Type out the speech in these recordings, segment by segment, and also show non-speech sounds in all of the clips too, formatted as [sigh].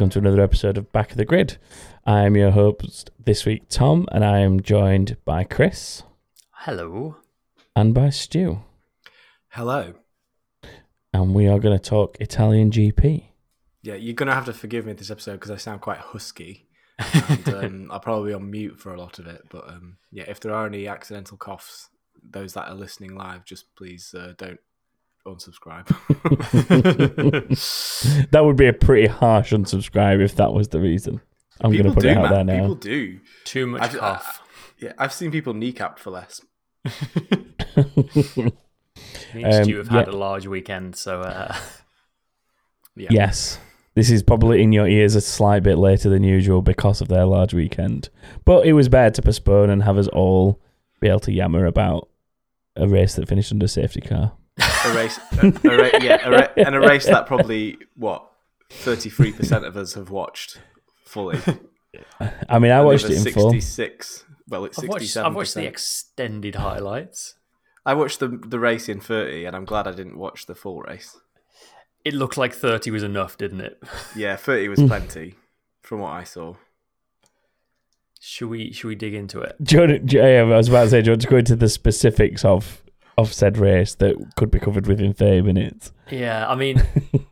Hello and welcome to another episode of Back of the Grid. I am your host this week, Tom, and I am joined by Chris Hello. and by Stu. Hello. And we are going to talk Italian GP. Yeah, you're gonna have to forgive me this episode because I sound quite husky. And, [laughs] um, I'll probably be on mute for a lot of it, but um, yeah, if there are any accidental coughs, those that are listening live, just please uh, don't unsubscribe. [laughs] that would be a pretty harsh unsubscribe if that was the reason. I'm going to put do, it out man. there now. People do. Too much I've- cough. Yeah, I've seen people kneecapped for less. [laughs] Me and um, Stu have had yeah. a large weekend, so uh, [laughs] Yeah. Yes. This is probably in your ears a slight bit later than usual because of their large weekend. But it was better to postpone and have us all be able to yammer about a race that finished under safety car. A race, a, a yeah, a and a race that probably what thirty three percent of us have watched fully. I mean, I And watched it in full. 66. Well, it's I've watched, sixty-seven. I've watched the extended highlights. I watched the the race in thirty, and I'm glad I didn't watch the full race. It looked like 30 was enough, didn't it? Yeah, thirty was [laughs] plenty from what I saw. Should we should we dig into it? Do you want to- do you- yeah, I was about to say, do you want to go into the specifics of of said race that could be covered within 30 minutes? Yeah, I mean,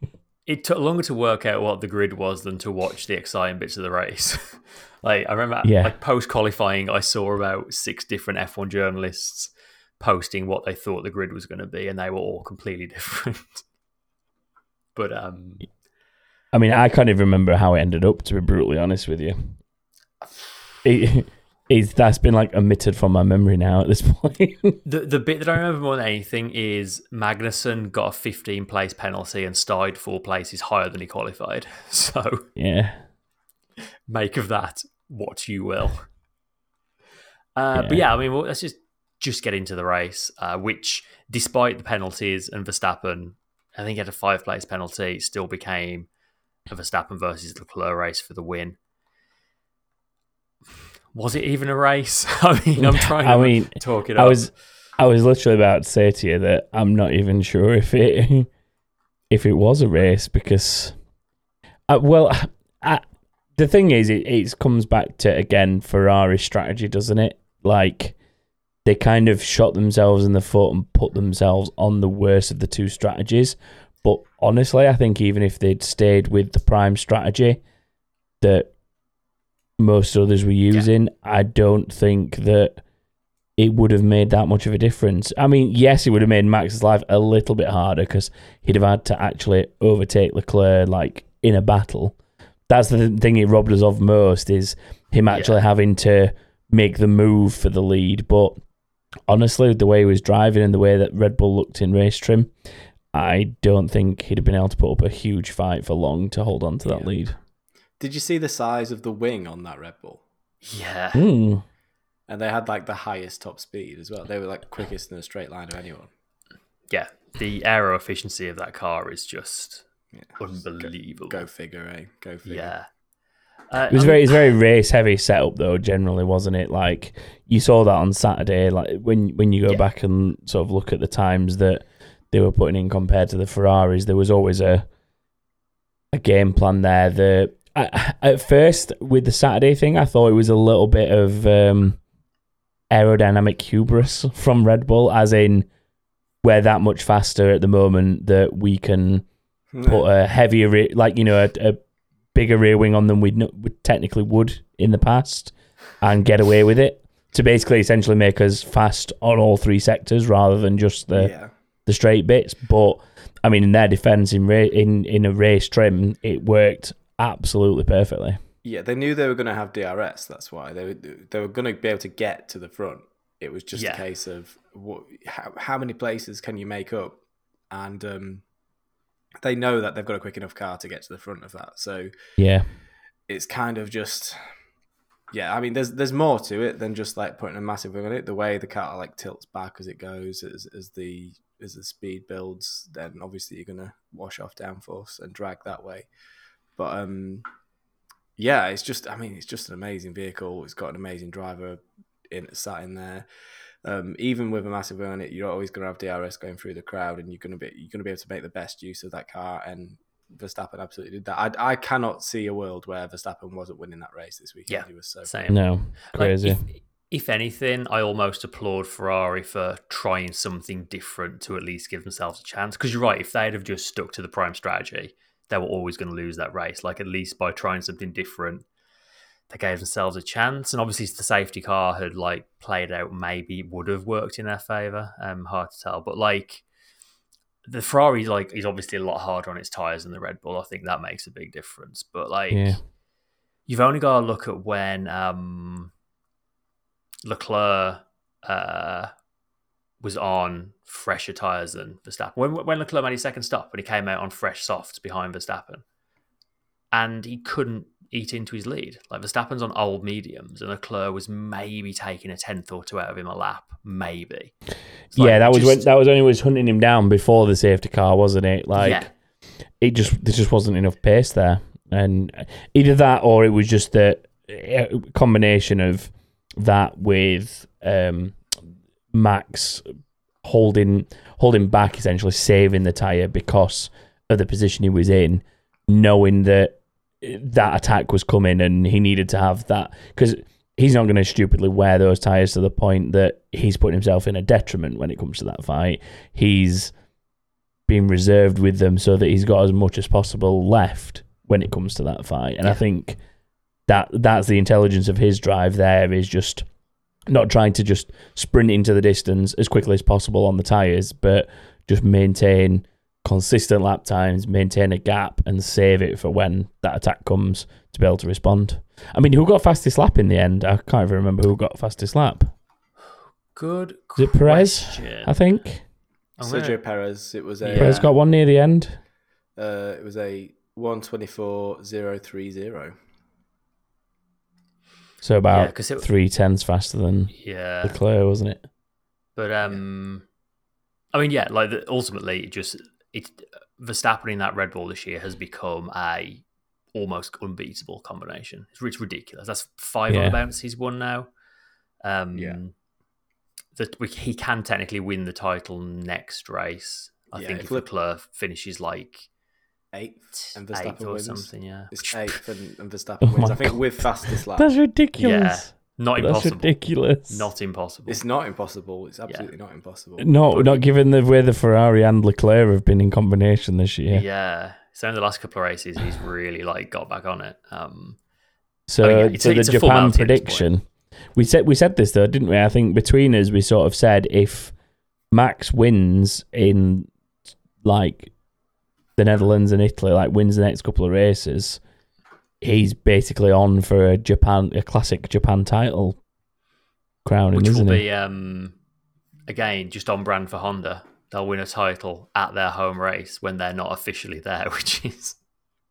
[laughs] it took longer to work out what the grid was than to watch the exciting bits of the race. [laughs] like I remember, Yeah. like post qualifying, I saw about six different F1 journalists posting what they thought the grid was going to be, and they were all completely [laughs] different. but um, I mean, I can't even remember how it ended up, to be brutally honest with you. [sighs] It, it's, that's been like omitted from my memory now at this [laughs] point. The the bit that I remember more than anything is Magnussen got a 15 place penalty and started four places higher than he qualified. [laughs] So yeah. make of that what you will. Uh, But yeah, I mean, well, let's just just get into the race. Uh, which, despite the penalties and Verstappen, I think he had a five place penalty, still became a Verstappen versus Leclerc race for the win. Was it even a race? [laughs] I mean, I'm trying to I mean, talk it I up. was I was literally about to say to you that I'm not even sure if it [laughs] if it was a race because uh, well [laughs] I, the thing is it, it comes back to again Ferrari strategy doesn't it like they kind of shot themselves in the foot and put themselves on the worst of the two strategies but honestly I think even if they'd stayed with the prime strategy that most others were using I don't think that it would have made that much of a difference. I mean, yes, it would have made Max's life a little bit harder because he'd have had to actually overtake Leclerc like in a battle. That's the thing it robbed us of most is him actually having to make the move for the lead. But honestly, the way he was driving and the way that Red Bull looked in race trim, I don't think he'd have been able to put up a huge fight for long to hold on to that Yeah. lead. Did you see the size of the wing on that Red Bull? yeah. Hmm. And they had like the highest top speed as well. They were like quickest in a straight line of anyone. yeah, the aero efficiency of that car is just Yeah. unbelievable. Go figure, eh? Go figure. yeah. Uh, It was I very, mean, it's very race heavy setup though. Generally, wasn't it? Like you saw that on Saturday. Like when when you go Yeah. back and sort of look at the times that they were putting in compared to the Ferraris, there was always a a game plan there. The I, at first with the Saturday thing, I thought it was a little bit of um, aerodynamic hubris from Red Bull, as in we're that much faster at the moment that we can put a heavier, re- like you know, a, a bigger rear wing on them we'd, no- we technically would in the past, and get away with it to basically essentially make us fast on all three sectors rather than just the yeah. the straight bits. But I mean, in their defense, in ra- in in a race trim, it worked absolutely perfectly. Yeah, they knew they were going to have DRS. That's why they were, they were going to be able to get to the front. It was just Yeah. a case of what, how, how many places can you make up, and um, they know that they've got a quick enough car to get to the front of that. So Yeah, it's kind of just, yeah. I mean, there's there's more to it than just like putting a massive wing on it. The way the car like tilts back as it goes, as as the as the speed builds, then obviously you're gonna wash off downforce and drag that way. But um, yeah, it's just I mean it's just an amazing vehicle. It's got an amazing driver in sat in there. Um, even with a massive wing on it, you're always going to have DRS going through the crowd, and you're going to be you're going to be able to make the best use of that car. And Verstappen absolutely did that. I, I cannot see a world where Verstappen wasn't winning that race this weekend. Yeah, he was so Same. No, Like, crazy. if, if anything, I almost applaud Ferrari for trying something different to at least give themselves a chance. Because you're right, if they'd have just stuck to the prime strategy, they were always going to lose that race. Like at least by trying something different, they gave themselves a chance. And obviously, the safety car had like played out, maybe would have worked in their favor. Um, hard to tell, but like the Ferrari, like is obviously a lot harder on its tires than the Red Bull. I think that makes a big difference. But like, Yeah. you've only got to look at when um, Leclerc uh, was on fresher tires than Verstappen. When, when Leclerc made his second stop, when he came out on fresh softs behind Verstappen, and he couldn't eat into his lead. Like Verstappen's on old mediums, and Leclerc was maybe taking a tenth or two out of him a lap, maybe. Like yeah, that was when that was only was hunting him down before the safety car, wasn't it? Like yeah, it just there just wasn't enough pace there, and either that or it was just the uh, combination of that with um, Max holding holding back, essentially saving the tire because of the position he was in, knowing that that attack was coming and he needed to have that because he's not going to stupidly wear those tires to the point that he's putting himself in a detriment when it comes to that fight. He's being reserved with them so that he's got as much as possible left when it comes to that fight. And I think that that's the intelligence of his drive there is just not trying to just sprint into the distance as quickly as possible on the tires, but just maintain consistent lap times, maintain a gap and save it for when that attack comes to be able to respond. I mean, who got fastest lap in the end? I can't even remember who got fastest lap. good. Was it Perez? question. I think. I'm gonna- Sergio Perez. It was a Yeah. Perez got one near the end. uh, it was a one twenty four zero three zero. So yeah, about because it, three tenths faster than yeah, the Leclerc, wasn't it? But um, I mean, yeah, like the, ultimately, it just it Verstappen in that Red Bull this year has become a almost unbeatable combination. It's, it's ridiculous. That's five Yeah. on bounce he's won now. Um, Yeah. that we, he can technically win the title next race. I Yeah, think if if Lep- Leclerc finishes like Eighth and eighth Verstappen or wins. something, yeah, It's eighth and, and [laughs] Oh Verstappen wins. I think God. with fastest lap. That's ridiculous. Yeah, not impossible. That's impossible. ridiculous. Not impossible. It's not impossible. It's absolutely not impossible. no, But not given the way the Ferrari and Leclerc have been in combination this year. yeah. So in the last couple of races, he's really like got back on it. Um, So, I mean, yeah, it's so a- the it's Japan Mountie at this prediction, we said we said this though, didn't we? I think between us, we sort of said if Max wins in like the Netherlands and Italy, like wins the next couple of races, he's basically on for a Japan, a classic Japan title crowning, which will be um, again just on brand for Honda. They'll win a title at their home race when they're not officially there, [laughs] which is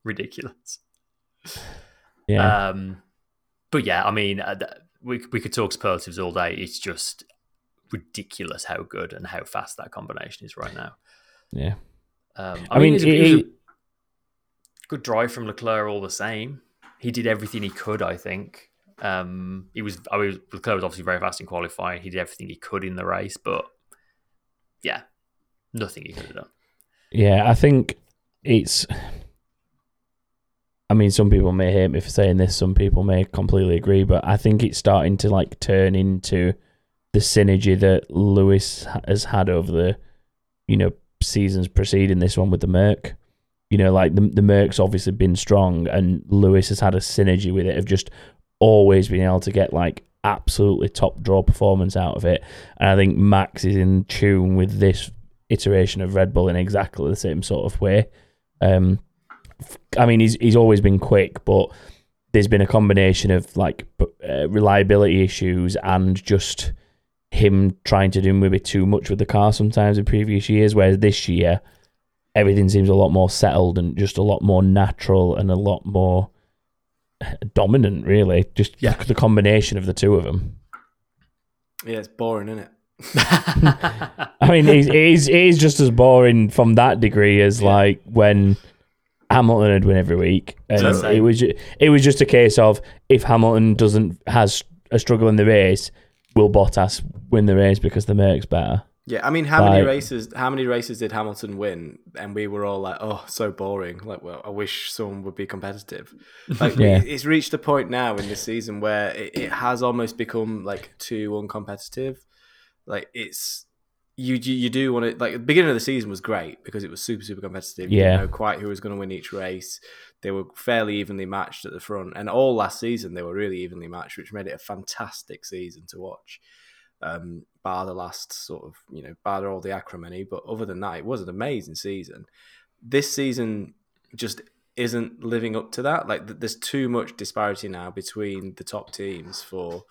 ridiculous. yeah, Um, but yeah, I mean, uh, we we could talk superlatives all day. It's just ridiculous how good and how fast that combination is right now. yeah. Um, I mean, it- it a it- good drive from Leclerc all the same. He did everything he could, I think. Um, he was, I was, Leclerc was obviously very fast in qualifying. He did everything he could in the race, but yeah, nothing he could have done. Yeah, I think it's. I mean, some people may hate me for saying this. Some people may completely agree, but I think it's starting to like turn into the synergy that Lewis has had over the, you know, seasons preceding this one with the Merc. You know, like the the Merc's obviously been strong, and Lewis has had a synergy with it of just always being able to get like absolutely top draw performance out of it. And I think Max is in tune with this iteration of Red Bull in exactly the same sort of way. Um, I mean, he's he's always been quick, but there's been a combination of like uh, reliability issues and just him trying to do maybe too much with the car sometimes in previous years. Whereas this year, everything seems a lot more settled and just a lot more natural and a lot more dominant. Really, just Yeah. the combination of the two of them. Yeah, it's boring, isn't it? [laughs] I mean, it is, it is just as boring from that degree as Yeah. like when Hamilton would win every week, and That's it it. was it was just a case of if Hamilton doesn't has a struggle in the race, will Bottas win the race because the Merc's better? Yeah, I mean, how many races? How many races did Hamilton win? And we were all like, "Oh, so boring." Like, well, I wish someone would be competitive. [laughs] Like, Yeah. it's reached a point now in this season where it, it has almost become like too uncompetitive. Like, it's you you, you do want to like the beginning of the season was great because it was super super competitive. Yeah. didn't know quite who was going to win each race. They were fairly evenly matched at the front, and all last season they were really evenly matched, which made it a fantastic season to watch. Um, bar the last sort of you know bar all the acrimony, but other than that, it was an amazing season. This season just isn't living up to that. Like there's too much disparity now between the top teams for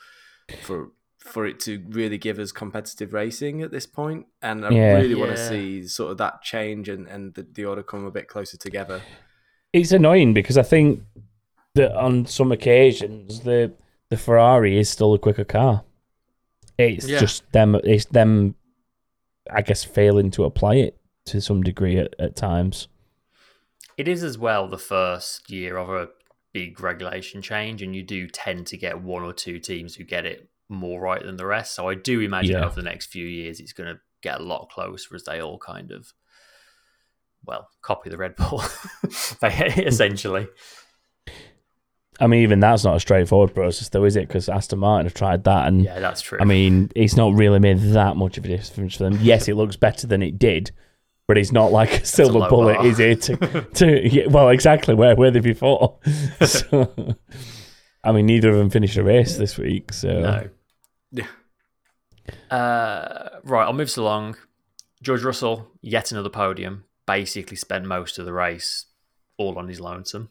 for for it to really give us competitive racing at this point. And I Yeah. really want to see sort of that change and, and the, the order come a bit closer together. It's annoying because I think that on some occasions the the Ferrari is still a quicker car. It's Yeah. just them. It's them. I guess failing to apply it to some degree at, at times. It is as well the first year of a big regulation change, and you do tend to get one or two teams who get it more right than the rest. So I do imagine Yeah. over the next few years, it's going to get a lot closer as they all kind of, well, copy the Red Bull, They- [laughs] essentially. I mean, even that's not a straightforward process, though, is it? Because Aston Martin have tried that, and Yeah, that's true. I mean, it's not really made that much of a difference for them. [laughs] Yes, it looks better than it did, but it's not like a silver low bullet, bar. is it? To, to yeah, well, exactly where were they before? [laughs] so, I mean, neither of them finished a race this week, so no. Yeah. Uh, right, I'll move along. George Russell, yet another podium, basically spent most of the race all on his lonesome.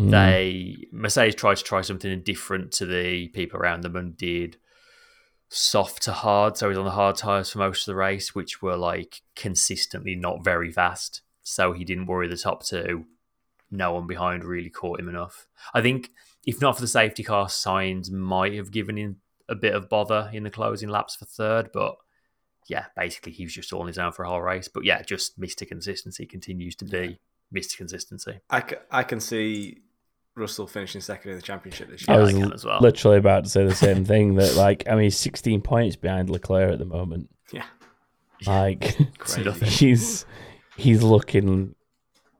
Mm, They Mercedes tried to try something different to the people around them and did soft to hard. So he was on the hard tires for most of the race, which were like consistently not very fast. So he didn't worry the top two. No one behind really caught him enough. I think if not for the safety car, Sainz might have given him a bit of bother in the closing laps for third, but yeah, basically he was just all on his own for a whole race. But yeah, just Mr. Consistency continues to be Mr. Consistency. I, c- I can see Russell finishing second in the championship this year. I was I as well. literally about to say the same thing. That like, I mean, he's 16 points behind Leclerc at the moment. Yeah. [laughs] Like, [laughs] he's he's looking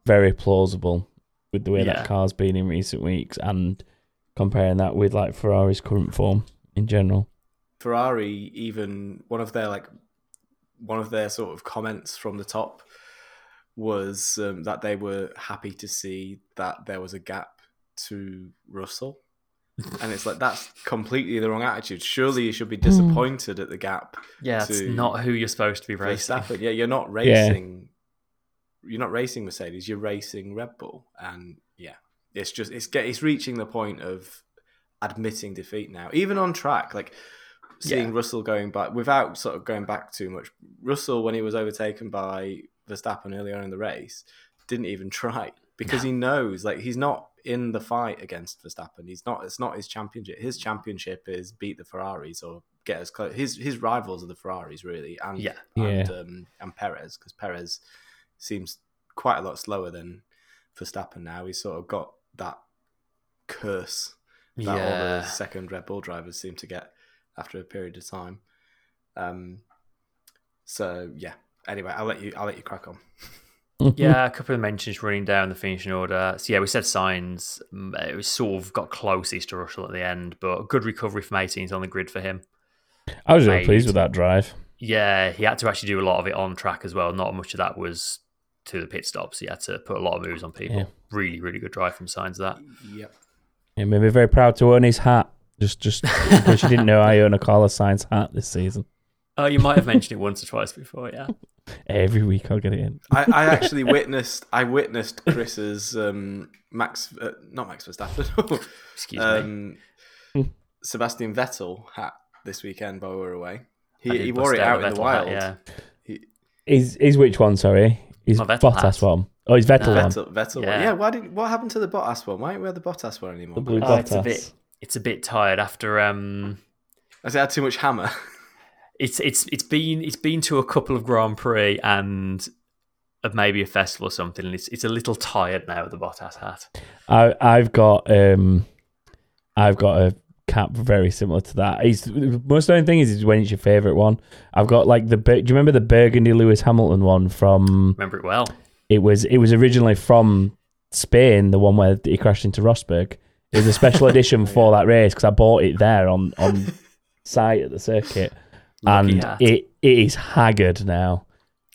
very plausible with the way Yeah. that car's been in recent weeks, and comparing that with like Ferrari's current form in general. Ferrari even one of their like one of their sort of comments from the top was um, that they were happy to see that there was a gap to Russell. [laughs] And it's like that's completely the wrong attitude. Surely you should be hmm. disappointed at the gap. Yeah, that's to not who you're supposed to be racing. Verstappen. Yeah, you're not racing. You're not racing Mercedes. You're racing Red Bull, and yeah, it's just it's get it's reaching the point of admitting defeat now, even on track. Like seeing Yeah. Russell going back without sort of going back too much. Russell, when he was overtaken by Verstappen earlier on in the race, didn't even try because he knows like he's not in the fight against Verstappen. He's not. It's not his championship. His championship is beat the Ferraris or get as close. His his rivals are the Ferraris really, and Yeah. and Yeah. um, and Perez because Perez seems quite a lot slower than Verstappen now. He's sort of got that curse that all the second Red Bull drivers seem to get after a period of time. Um, so yeah. Anyway, I'll let you. I'll let you crack on. [laughs] yeah, a couple of mentions running down the finishing order. So yeah, we said Sainz. mm, It was sort of got closest to Russell at the end, but good recovery from 18th on the grid for him. I was really Made. pleased with that drive. Yeah, he had to actually do a lot of it on track as well. Not much of that was to the pit stops. He had to put a lot of moves on people. Yeah. Really, really good drive from Sainz of that. Yep. It made me very proud to own his hat. Just, just in case you didn't know, I own a Carlos Sainz hat this season. Oh, you might have mentioned it once or twice before, yeah. [laughs] Every week I'll get it in. I, I [laughs] actually witnessed. I witnessed Chris's um, Max, uh, not Max Verstappen, [laughs] Excuse me. um, Sebastian Vettel hat this weekend while we were away. He, he wore it out out in Vettel the hat, wild. yeah. He, Is is which one? Sorry, is Oh, Vettel Bottas hat. one? Oh, he's Vettel No. one. Vettel, Vettel. Yeah. Yeah. Why did what happened to the Bottas one? Why don't we have the Bottas one anymore? The blue Oh, it's a Bottas. bit it's a bit tired after um Has it had too much hammer? It's it's it's been it's been to a couple of Grand Prix and of maybe a festival or something, and it's it's a little tired now with the Bottas hat. I I've got um, I've got a cap very similar to that. Most annoying thing is, is when it's your favorite one. I've got like the. Do you remember the Burgundy Lewis Hamilton one from? Remember it well. It was it was originally from Spain, the one where he crashed into Rosberg. It was a special [laughs] edition for that race because I bought it there on on [laughs] site at the circuit, Lucky and hat. it it is haggard now.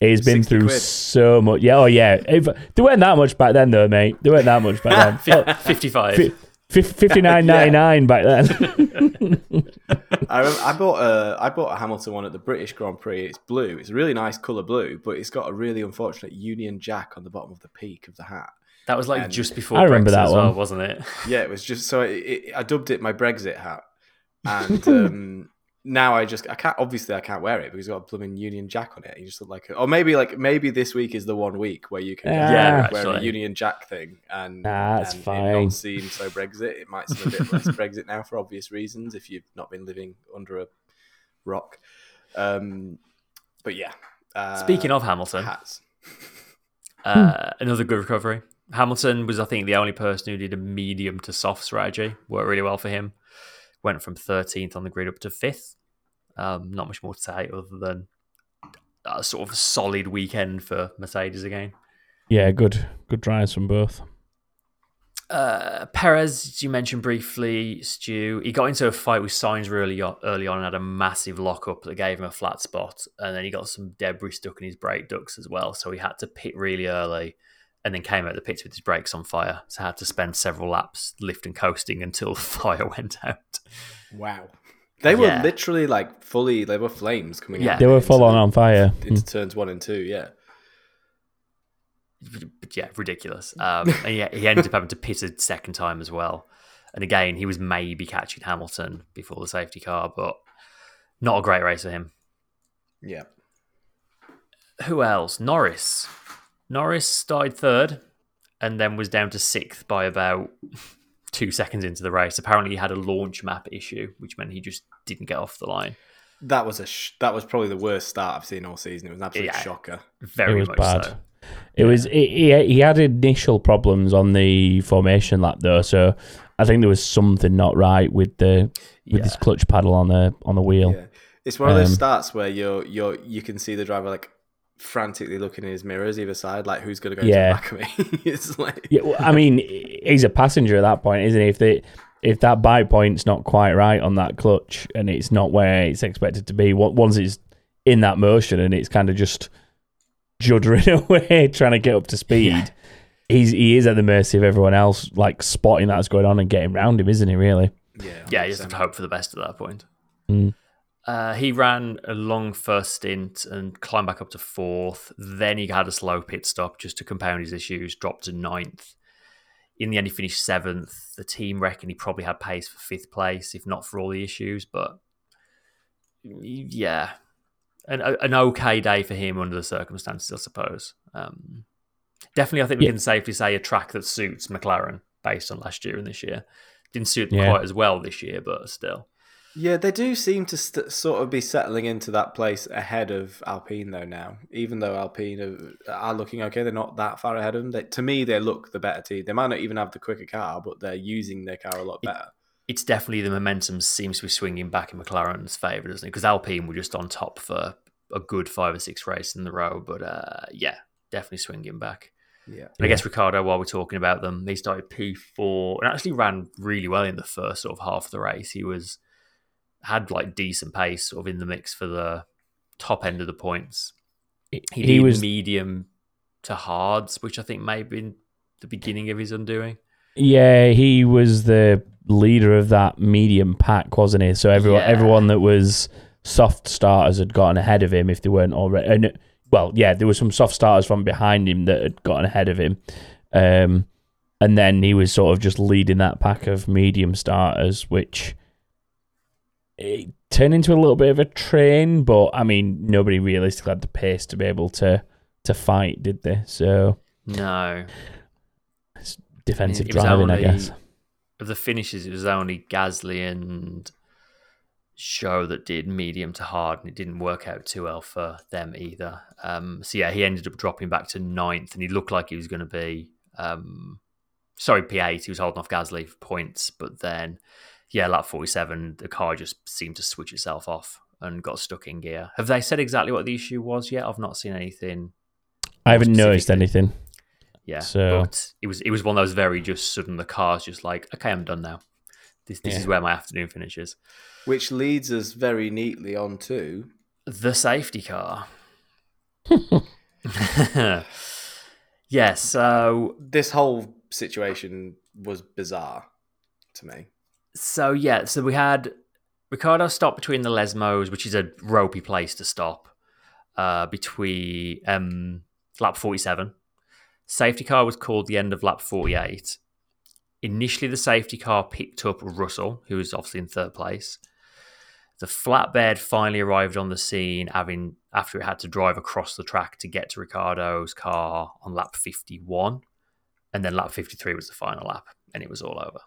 It's been through quid. so much. Yeah, oh yeah. If, there weren't that much back then, though, mate. There weren't that much back then. [laughs] Oh, Fifty-five. fi- Fifty nine ninety nine back then. [laughs] I, remember, I bought a I bought a Hamilton one at the British Grand Prix. It's blue. It's a really nice color blue, but it's got a really unfortunate Union Jack on the bottom of the peak of the hat. That was like And- just before I remember Brexit that as well, one. wasn't it? Yeah, it was just so it, it, I dubbed it my Brexit hat, and [laughs] um, now I just I can't obviously I can't wear it because it's got a blooming Union Jack on it. You just look like, or maybe like maybe this week is the one week where you can Yeah, Yeah, wear a. Union Jack thing and that's and it fine. not seem so Brexit. It might seem a bit less [laughs] Brexit now for obvious reasons if you've not been living under a rock. Um, but yeah. Uh, Speaking of Hamilton, hats, [laughs] uh, another good recovery. Hamilton was, I think, the only person who did a medium to soft strategy. Worked really well for him. Went from 13th on the grid up to fifth. Um, not much more to say other than a sort of solid weekend for Mercedes again. yeah, good good drives from both. Uh, Perez, you mentioned briefly, Stu, he got into a fight with Sainz really early on and had a massive lockup that gave him a flat spot. And then he got some debris stuck in his brake ducts as well. So he had to pit really early and then came out the pits with his brakes on fire. So had to spend several laps lifting coasting until [laughs] the fire went out. wow. They were Yeah. literally like fully. They were flames coming Yeah. out. They were full on the- on fire. into turns one and two. Yeah. But yeah, ridiculous. Um, and yeah, he ended up having to pit a second time as well. And again, he was maybe catching Hamilton before the safety car, but not a great race for him. Yeah. who else? Norris. Norris started third and then was down to sixth by about two seconds into the race. Apparently, he had a launch map issue, which meant he just didn't get off the line. That was a sh- that was probably the worst start I've seen all season. It was an absolute Yeah. shocker. Very it was much bad. so. It was he, he he had initial problems on the formation lap though, so I think there was something not right with the with his Yeah. clutch paddle on the on the wheel. Yeah. It's one of those Um, starts where you're you're you can see the driver like frantically looking in his mirrors either side, like who's going to go Yeah. to the back of me. [laughs] it's like Yeah, well, I mean, he's a passenger at that point, isn't he? If they, if that bite point's not quite right on that clutch and it's not where it's expected to be, what once it's in that motion and it's kind of just juddering [laughs] away trying to get up to speed, Yeah. he's he is at the mercy of everyone else, like spotting that's going on and getting round him, isn't he? Really? yeah, Yeah, you just have to hope for the best at that point. Mm. Uh, he ran a long first stint and climbed back up to fourth. Then he had a slow pit stop just to compound his issues, dropped to ninth. In the end, he finished seventh. The team reckon he probably had pace for fifth place, if not for all the issues. But yeah, an, an okay day for him under the circumstances, I suppose. Um, definitely, I think we Yeah. can safely say a track that suits McLaren based on last year and this year. Didn't suit them Yeah. quite as well this year, but still. Yeah, they do seem to st- sort of be settling into that place ahead of Alpine though now. Even though Alpine are, are looking okay, they're not that far ahead of them. They, to me, they look the better team. They might not even have the quicker car, but they're using their car a lot better. it's definitely the momentum seems to be swinging back in McLaren's favour, doesn't it? Because Alpine were just on top for a good five or six races in the row, but uh, yeah, definitely swinging back. Yeah. And I guess Ricciardo, while we're talking about them, he started P4 and actually ran really well in the first sort of half of the race. He was had like decent pace sort of in the mix for the top end of the points. He, He was medium to hards, which I think may have been the beginning of his undoing. Yeah, he was the leader of that medium pack, wasn't he? So everyone, Yeah. everyone that was soft starters had gotten ahead of him if they weren't already. And well, yeah, there were some soft starters from behind him that had gotten ahead of him, um, and then he was sort of just leading that pack of medium starters, which it turned into a little bit of a train. But I mean, nobody realistically had the pace to be able to to fight, did they? So No. it's defensive It driving, I guess. of the finishes, it was only Gasly and Zhou that did medium to hard, and it didn't work out too well for them either. Um, so yeah, he ended up dropping back to ninth, and he looked like he was going to be, um, sorry, P8. He was holding off Gasly for points, but then, yeah, lap 47, the car just seemed to switch itself off and got stuck in gear. Have they said exactly what the issue was yet? I've not seen anything. I haven't noticed anything. Yeah, So- but it was it was one of those very just sudden. The car's just like, okay, I'm done now. This this is where my afternoon finishes. Which leads us very neatly on to The safety car. [laughs] [laughs] yeah, so this whole situation was bizarre to me. So yeah, so we had Ricciardo stop between the Lesmos, which is a ropey place to stop. Uh, between um, lap forty-seven, safety car was called the end of lap forty-eight. Initially, the safety car picked up Russell, who was obviously in third place. The flatbed finally arrived on the scene, having after it had to drive across the track to get to Ricciardo's car on lap fifty-one, and then lap fifty-three was the final lap, and it was all over.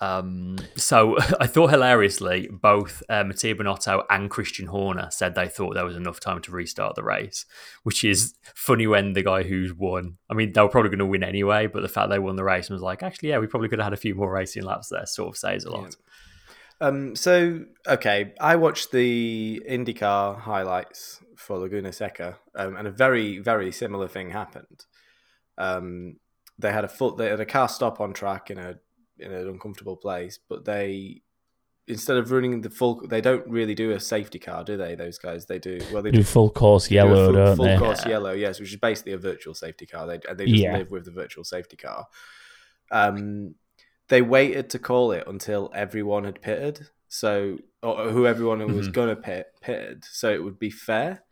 Um, so [laughs] I thought hilariously, both uh, Mattia Binotto and Christian Horner said they thought there was enough time to restart the race, which is funny when the guy who's won, I mean, they were probably going to win anyway, but the fact they won the race and was like, actually, yeah, we probably could have had a few more racing laps there, sort of says a lot. Um, so okay, I watched the IndyCar highlights for Laguna Seca, um, and a very very similar thing happened. Um, they had a full, they had a car stop on track in a in an uncomfortable place, but they instead of running the full, they don't really do a safety car, do they? Those guys, they do well. They Do full course they do yellow, full, don't full they? course Yeah. yellow, yes, which is basically a virtual safety car. They and they just Yeah. live with the virtual safety car. Um, they waited to call it until everyone had pitted, so or who everyone was Mm-hmm. Mhm. gonna pit pitted, so it would be fair.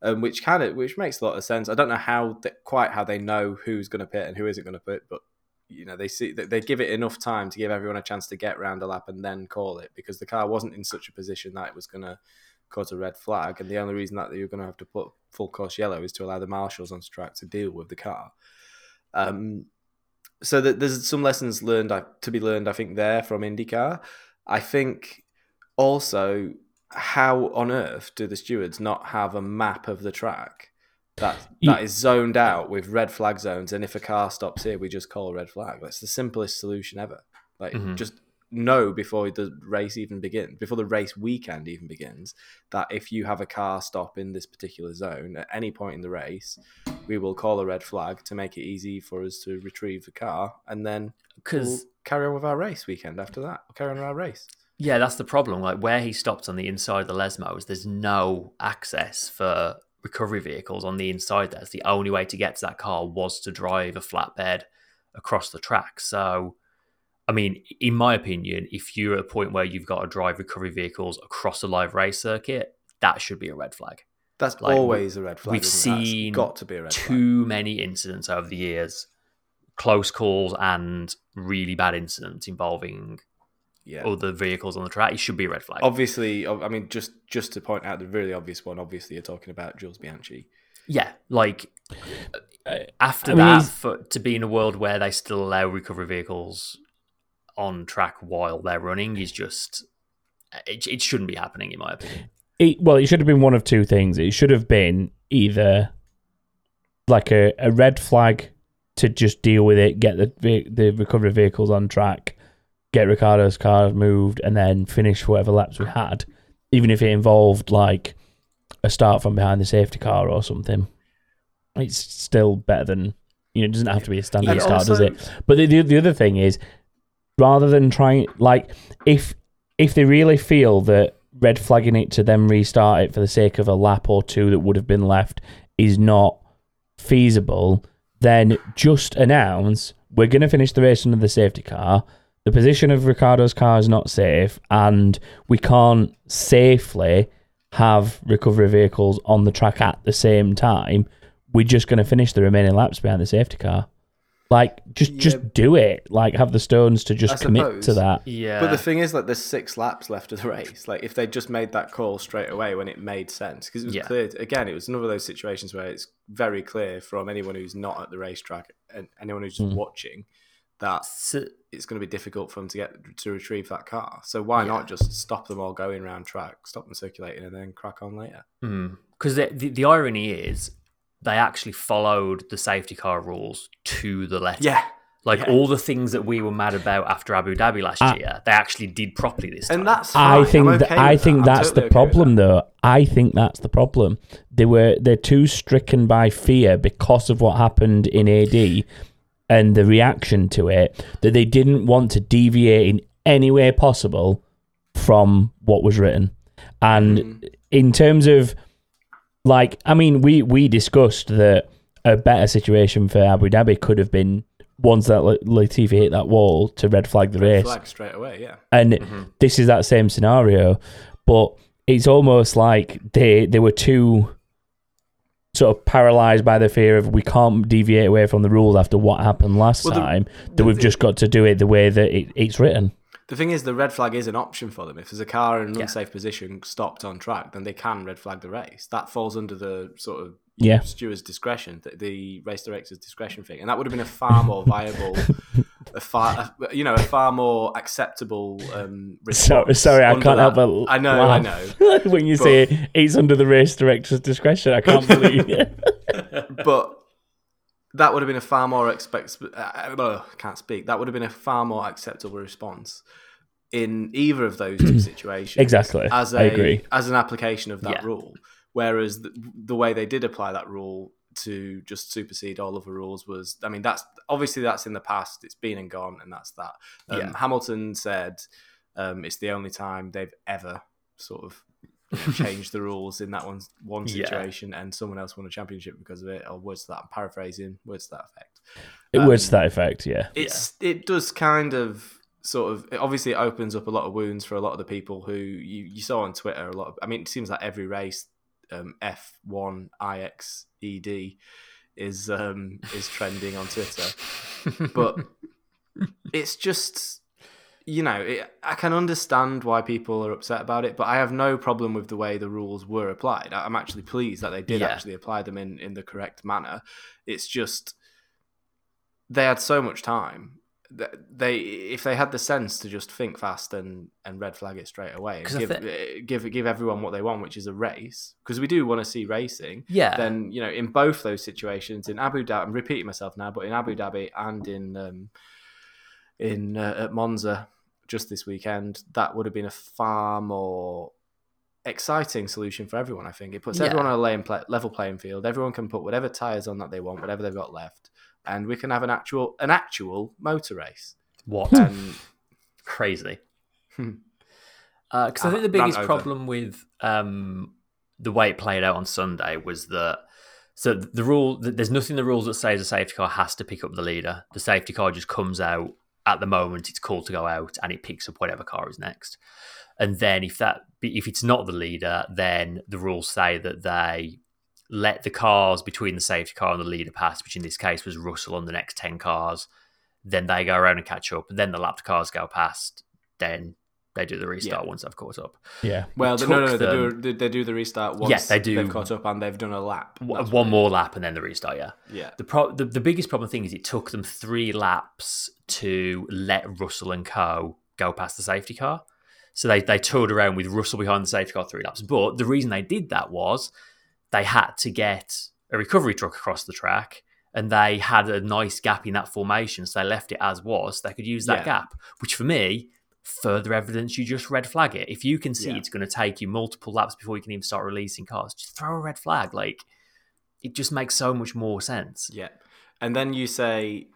Um, which kind of which makes a lot of sense. I don't know how th- quite how they know who's going to pit and who isn't going to pit, but you know they see they, give it enough time to give everyone a chance to get round a lap and then call it because the car wasn't in such a position that it was going to cause a red flag, and the only reason that you're going to have to put full course yellow is to allow the marshals on track to deal with the car. Um, so that there's some lessons learned to be learned, I think, there from IndyCar. I think also how on earth do the stewards not have a map of the track that that is zoned out with red flag zones, and if a car stops here, we just call a red flag. That's the simplest solution ever. Like Mhm. just know before the race even begins, before the race weekend even begins, that if you have a car stop in this particular zone at any point in the race, we will call a red flag to make it easy for us to retrieve the car, and then Because we'll carry on with our race weekend after that. We'll carry on with our race. Yeah, that's the problem. Like where he stopped on the inside of the Lesmos, there's no access for recovery vehicles on the inside. That's the only way to get to that car was to drive a flatbed across the track. So, I mean, in my opinion, if you're at a point where you've got to drive recovery vehicles across a live race circuit, that should be a red flag. That's Like, always a red flag. we've isn't it? That's seen got to be a red flag. Too many incidents over the years, close calls and really bad incidents involving Yeah. other vehicles on the track. It should be a red flag. Obviously, I mean, just just to point out the really obvious one. Obviously, you're talking about Jules Bianchi. Yeah, like Uh, after I mean, that, he's- for, to be in a world where they still allow recovery vehicles on track while they're running is just it, it shouldn't be happening in my opinion. It, well, it should have been one of two things. It should have been either like a, a red flag to just deal with it, get the the recovery vehicles on track, get Ricciardo's car moved, and then finish whatever laps we had, even if it involved like a start from behind the safety car or something. It's still better than you know. It doesn't have to be a standard And start, does it? But the, the the other thing is, rather than trying like if if they really feel that red flagging it to then restart it for the sake of a lap or two that would have been left is not feasible, then just announce we're going to finish the race under the safety car. The position of Ricciardo's car is not safe, and we can't safely have recovery vehicles on the track at the same time. We're just going to finish the remaining laps behind the safety car. Like, just Yeah. just do it. Like, have the stones to just I commit suppose. to that. Yeah, But the thing is, like, there's six laps left of the race. Like, if they just made that call straight away when it made sense, because it was Yeah. clear. Again, it was another of those situations where it's very clear from anyone who's not at the racetrack and anyone who's just Mm. watching that So- it's going to be difficult for them to get to retrieve that car. So why Yeah. not just stop them all going around track, stop them circulating, and then crack on later? Hmm. because the, the the irony is they actually followed the safety car rules to the letter. Yeah, Like Yeah. all the things that we were mad about after Abu Dhabi last I- year, they actually did properly this time. And that's I fine. think I'm th- I with think that. I'm that's totally the okay problem, that. though. I think that's the problem. They were they're too stricken by fear because of what happened in AD and the reaction to it that they didn't want to deviate in any way possible from what was written. And Mm. in terms of like, I mean, we we discussed that a better situation for Abu Dhabi could have been once that La- Latifi hit that wall to red flag the Red race. flag straight away. Yeah. And Mhm. this is that same scenario, but it's almost like they they were too sort of paralyzed by the fear of we can't deviate away from the rules after what happened last Well, the- time that the we've thi- just got to do it the way that it, it's written. The thing is, the red flag is an option for them. If there's a car in an Yeah. unsafe position stopped on track, then they can red flag the race. That falls under the sort of Yeah. steward's discretion, the, the race director's discretion thing, and that would have been a far more viable, [laughs] a far, a, you know, a far more acceptable. Um, So, sorry, I can't help but I know, I know, [laughs] when you But- say it's under the race director's discretion. I can't believe it. [laughs] but that would have been a far more expect. Uh, uh, can't speak. That would have been a far more acceptable response in either of those two [clears throat] situations. Exactly. As a, I agree. As an application of that Yeah. rule, whereas the, the way they did apply that rule to just supersede all other rules was, I mean, that's obviously that's in the past. It's been and gone, and that's that. Um, Yeah. Hamilton said um, it's the only time they've ever sort of changed the rules in that one one Yeah. situation, and someone else won a championship because of it, or words to that. I'm paraphrasing words to that effect. It Um, was to that effect, yeah. It's it does kind of sort of it obviously it opens up a lot of wounds for a lot of the people who you, you saw on Twitter. A lot of I mean, it seems like every race um, F one IXED is um, is trending on Twitter, [laughs] but it's just you know it, I can understand why people are upset about it, but I have no problem with the way the rules were applied. I'm actually pleased that they did Yeah. actually apply them in in the correct manner. It's just they had so much time. that They if they had the sense to just think fast and, and red flag it straight away and give, eh, give give everyone what they want, which is a race, because we do want to see racing yeah, then you know in both those situations in Abu Dhabi, I'm repeating myself now, but in Abu Dhabi and in um, in uh, at Monza just this weekend, that would have been a far more exciting solution for everyone. I think it puts Yeah. everyone on a lane play, level playing field. Everyone can put whatever tires on that they want, whatever they've got left, and we can have an actual an actual motor race. what And [laughs] crazy. Hmm. Because I think the biggest problem with um, the way it played out on Sunday was that so the rule there's nothing in the rules that says a safety car has to pick up the leader. The safety car just comes out at the moment it's called to go out and it picks up whatever car is next. And then if that if it's not the leader, then the rules say that they let the cars between the safety car and the leader pass, which in this case was Russell on the next ten cars. Then they go around and catch up. Then the lapped cars go past. Then they do the restart once they've caught up. Yeah. well, no, no, no, took they do them- they, they do the restart once Yes, they do. they've caught up and they've done a lap. W- That's One more lap and then the restart. Yeah. Yeah. The, pro- the the biggest problem thing is it took them three laps to let Russell and Co go past the safety car. So they they toured around with Russell behind the safety car three laps. But the reason they did that was they had to get a recovery truck across the track, and they had a nice gap in that formation, so they left it as was. They could use that Yeah. gap, which for me. Further evidence you just red flag it. If you can see Yeah. it's going to take you multiple laps before you can even start releasing cars, just throw a red flag. Like it just makes so much more sense. Yeah, and then you say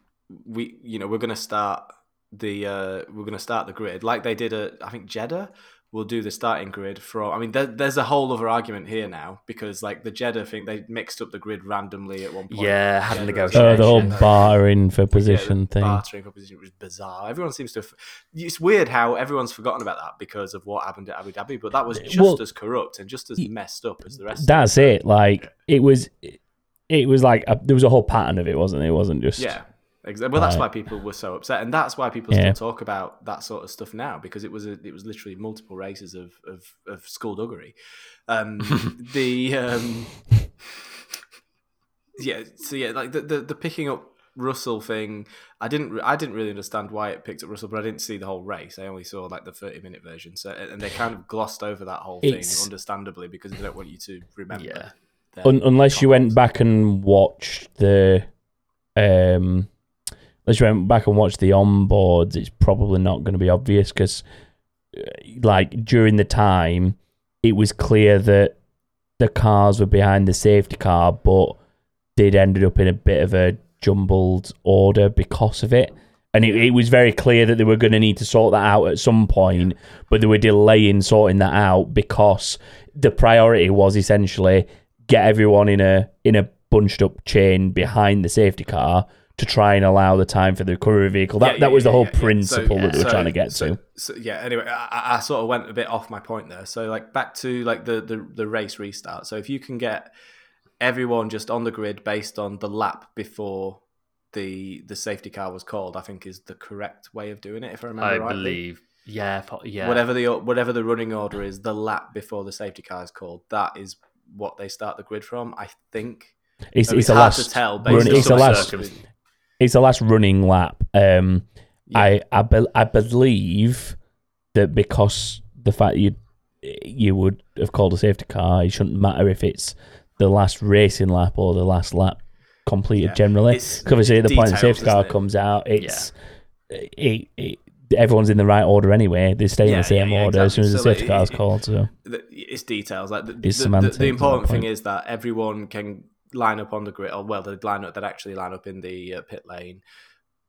we, you know, we're going to start the uh, we're going to start the grid like they did at I think Jeddah. We'll do the starting grid from. I mean, there, there's a whole other argument here now because like the Jeddah thing, they mixed up the grid randomly at one point. Yeah, had a negotiation. Oh, the whole Yeah. bartering for position the thing. bartering for position was bizarre. Everyone seems to. Have, it's weird how everyone's forgotten about that because of what happened at Abu Dhabi, but that was just Well, as corrupt and just as messed up as the rest. That's of it. Like it was, it was like a, there was a whole pattern of it, wasn't it? It wasn't just Yeah, exactly. Well, that's why people were so upset, and that's why people Yeah. still talk about that sort of stuff now because it was a, it was literally multiple races of of, of skullduggery. Um, [laughs] the um, yeah, so yeah, like the, the the picking up Russell thing, I didn't I didn't really understand why it picked up Russell, but I didn't see the whole race. I only saw like the thirty minute version, so and they kind of glossed over that whole thing, understandably, because they don't want you to remember. Yeah. Un- unless you went back and watched the um unless you went back and watched the onboards, it's probably not going to be obvious because, uh, like during the time, it was clear that the cars were behind the safety car, but they'd ended up in a bit of a jumbled order because of it. And it, it was very clear that they were going to need to sort that out at some point, but they were delaying sorting that out because the priority was essentially get everyone in a in a bunched up chain behind the safety car to try and allow the time for the recovery vehicle. That Yeah, that was the whole yeah, yeah. principle So- that we were so- trying to get so- to. So, yeah. Anyway, I, I- I sort of went a bit off my point there. So like back to like the, the the race restart. So if you can get everyone just on the grid based on the lap before the the safety car was called, I think is the correct way of doing it. If I remember I rightly. believe. Yeah, yeah. Whatever the whatever the running order is, the lap before the safety car is called, that is what they start the grid from. I think. It's, I mean, it's a hard last to tell based run, on it's a last circumstances. It's a last running lap. Um, Yeah. I I, be, I believe that because the fact you you would have called a safety car, it shouldn't matter if it's the last racing lap or the last lap completed Yeah. generally. Because obviously, at the point the safety car it? comes out, it's it, it, everyone's in the right order anyway. They stay in the same yeah, yeah, order as soon as exactly. the So, safety like, car's it- called. So it's details. Like the, It's the, the, the important thing point. is that everyone can line up on the grid, or well, they line up. They'd actually line up in the uh, pit lane,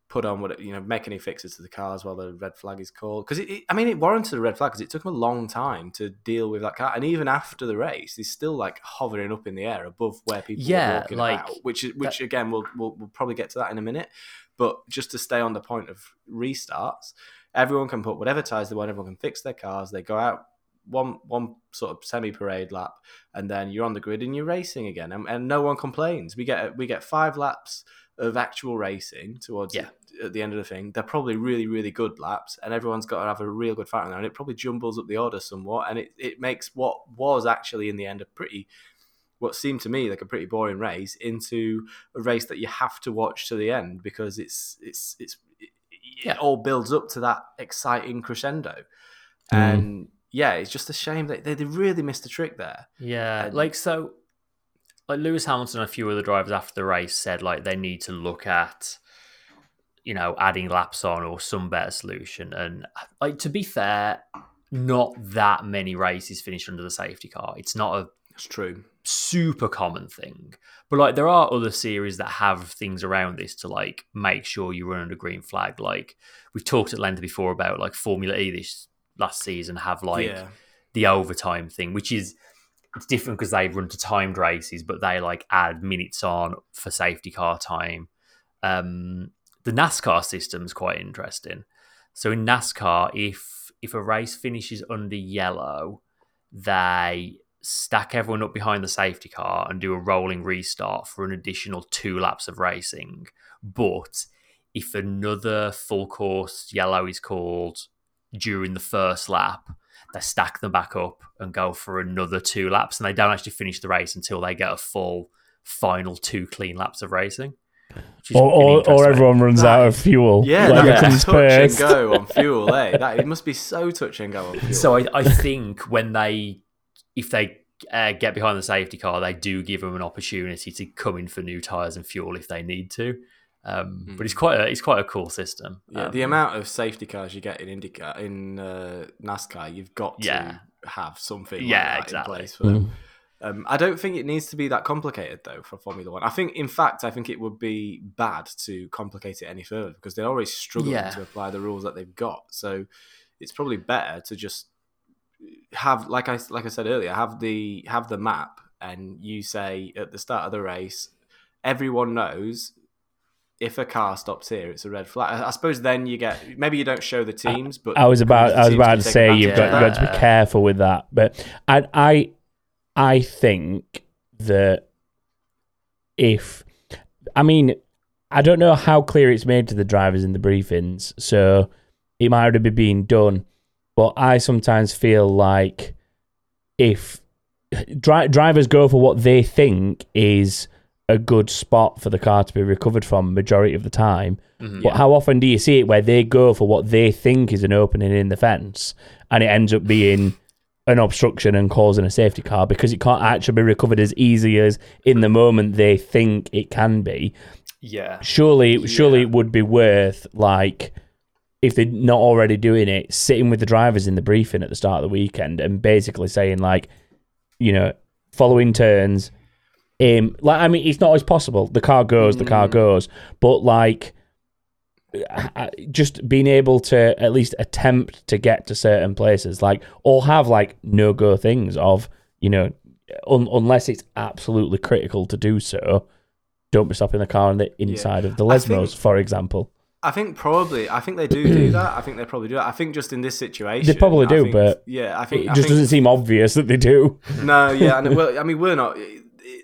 put on what you know, make any fixes to the cars while the red flag is called. Because I mean, it warranted a red flag because it took them a long time to deal with that car, and even after the race, he's still like hovering up in the air above where people Yeah, walking like, about. Which is which again, we'll, we'll we'll probably get to that in a minute. But just to stay on the point of restarts, everyone can put whatever tires they want. Everyone can fix their cars. They go out one one sort of semi parade lap, and then you're on the grid and you're racing again, and, and no one complains. We get we get five laps of actual racing towards Yeah. at the end of the thing. They're probably really really good laps, and everyone's got to have a real good fight on there, and it probably jumbles up the order somewhat, and it it makes what was actually in the end a pretty what seemed to me like a pretty boring race into a race that you have to watch to the end because it's it's it's it, Yeah. it all builds up to that exciting crescendo Mm. and yeah it's just a shame that they, they really missed a trick there Yeah, And- like so, like Lewis Hamilton and a few other drivers after the race said like they need to look at, you know, adding laps on or some better solution. And like to be fair, not that many races finish under the safety car. It's not a it's true super common thing. But like there are other series that have things around this to like make sure you run under green flag. Like we've talked at length before about like Formula E this last season have like yeah the overtime thing, which is it's different because they run to timed races, but they like add minutes on for safety car time. Um, the NASCAR system's quite interesting. So in NASCAR, if if a race finishes under yellow, they stack everyone up behind the safety car and do a rolling restart for an additional two laps of racing. But if another full course yellow is called during the first lap, they stack them back up and go for another two laps, and they don't actually finish the race until they get a full final two clean laps of racing. or or, or everyone runs That out of fuel. yeah like that becomes is touch and go on fuel eh that it must be so touch and go on fuel So I, I think when they, if they uh, get behind the safety car, they do give them an opportunity to come in for new tires and fuel if they need to. Um, But it's quite a it's quite a cool system. yeah Um, the amount of safety cars you get in IndyCar in uh, NASCAR you've got to Yeah. have something Yeah, like that exactly. in place for them Mm. Um, I don't think it needs to be that complicated though for Formula One. I think, in fact, I think it would be bad to complicate it any further because they're already struggling Yeah. to apply the rules that they've got. So it's probably better to just have, like I like I said earlier, have the have the map, and you say at the start of the race, everyone knows. If a car stops here, it's a red flag. I I suppose then you get maybe you don't show the teams, but I was about I was about to say you've got, you've got to be careful with that. But I I I think that if I mean I don't know how clear it's made to the drivers in the briefings, so it might already be being done. But I sometimes feel like if dri- drivers go for what they think is a good spot for the car to be recovered from majority of the time, mhm. but how often do you see it where they go for what they think is an opening in the fence and it ends up being an obstruction and causing a safety car because it can't actually be recovered as easy as in the moment they think it can be? Yeah. Surely, surely Yeah. it would be worth like if they're not already doing it, sitting with the drivers in the briefing at the start of the weekend and basically saying like, you know, following turns, aim. Like, I mean, it's not always possible. The car goes, the car Mm. goes, but like. Just being able to at least attempt to get to certain places, like, or have like no go things of, you know, un- unless it's absolutely critical to do so, don't be stopping the car on the inside of the Lesmos, think- for example. I think probably. I think they do do [clears throat] that. I think they probably do that. I think just in this situation, They probably do, think- but yeah, I think It think just I think, doesn't seem obvious that they do. No, yeah, and [laughs] well, I mean, we're not.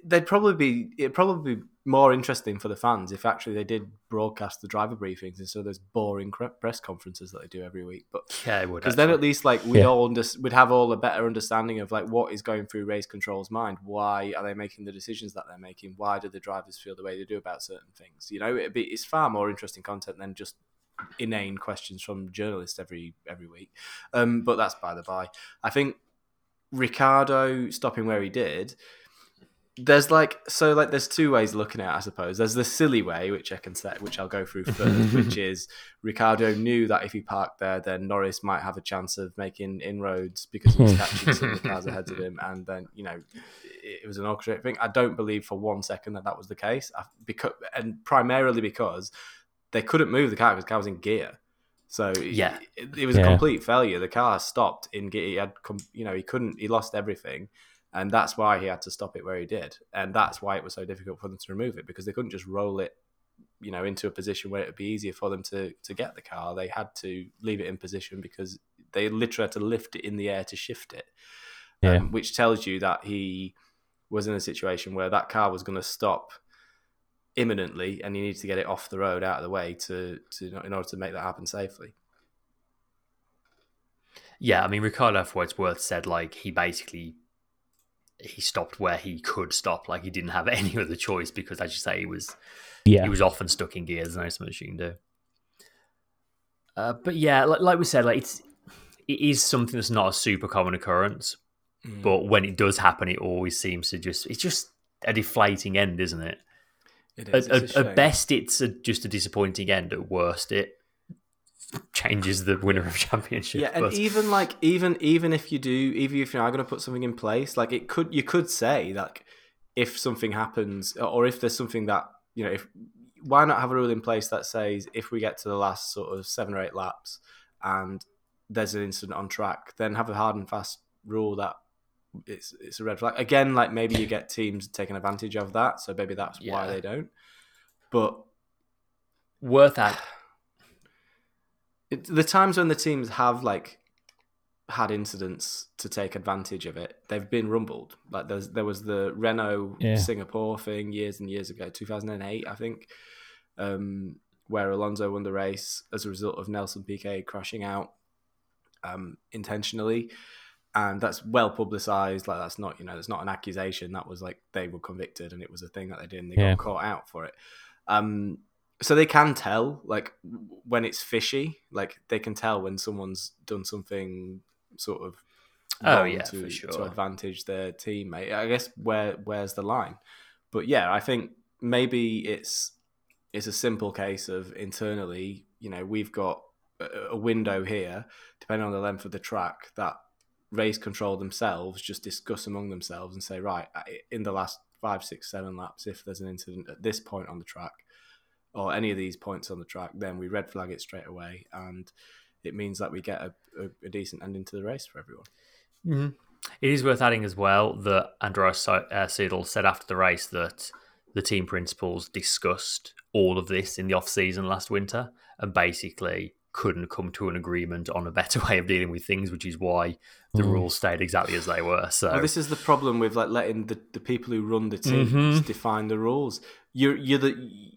They'd probably be. It'd probably be more interesting for the fans if actually they did broadcast the driver briefings instead of those boring press conferences that they do every week. But Yeah, it would. because then at least like we'd Yeah. all under, we'd have all a better understanding of like what is going through race control's mind. Why are they making the decisions that they're making? Why do the drivers feel the way they do about certain things? You know, it'd be it's far more interesting content than just inane questions from journalists every every week. Um, but that's by the by. I think Ricciardo stopping where he did. There's like so like there's two ways looking at it, I suppose. There's the silly way, which I can set, which I'll go through first, [laughs] which is Ricciardo knew that if he parked there, then Norris might have a chance of making inroads because he was [laughs] catching some of the cars ahead of him, and then you know it, it was an orchestrated thing. I don't believe for one second that that was the case, I, because and primarily because they couldn't move the car because the car was in gear. So Yeah. it, it was Yeah. a complete failure. The car stopped in gear. He had, you know, he couldn't. He lost everything, and that's why he had to stop it where he did, and that's why it was so difficult for them to remove it because they couldn't just roll it, you know, into a position where it would be easier for them to to get the car. They had to leave it in position because they literally had to lift it in the air to shift it, Yeah. um, which tells you that he was in a situation where that car was going to stop imminently and he needed to get it off the road out of the way to, to in order to make that happen safely Yeah, I mean, Ricciardo for what it's worth said like he basically he stopped where he could stop, like he didn't have [laughs] any other choice because, as you say, he was Yeah. he was often stuck in gears. There's no so much you can do. Uh, but yeah, like, like we said, like it's it is something that's not a super common occurrence, but when it does happen, it always seems to just it's just a deflating end, isn't it? it At, it's a at, at best, it's a, just a disappointing end. At worst, it changes the winner of championship. yeah and but- even like even even if you do even if you're going to put something in place like it could you could say like if something happens or if there's something that you know if why not have a rule in place that says if we get to the last sort of seven or eight laps and there's an incident on track then have a hard and fast rule that it's it's a red flag again like maybe you get teams taking advantage of that so maybe that's why they don't but worth that. It, the times when the teams have like had incidents to take advantage of it, they've been rumbled. Like there's there was the Renault Yeah. Singapore thing years and years ago, 2008, I think, um, where Alonso won the race as a result of Nelson Piquet crashing out um, intentionally. And that's well publicized. Like that's not, you know, that's not an accusation. That was like they were convicted, and it was a thing that they did, and they Yeah. got caught out for it. Um, so they can tell like when it's fishy like they can tell when someone's done something sort of Oh, yeah, to, sure. to advantage their teammate i guess where where's the line but yeah i think maybe it's it's a simple case of internally you know we've got a, a window here depending on the length of the track that race control themselves just discuss among themselves and say right in the last five six seven laps if there's an incident at this point on the track or any of these points on the track, then we red flag it straight away, and it means that we get a, a, a decent ending to the race for everyone. Mhm. It is worth adding as well that Andreas Se- uh, Seidl said after the race that the team principals discussed all of this in the off season last winter and basically couldn't come to an agreement on a better [laughs] way of dealing with things, which is why the Mm. rules stayed exactly as they were. So Well, this is the problem with like letting the, the people who run the teams Mhm. define the rules. You're you're the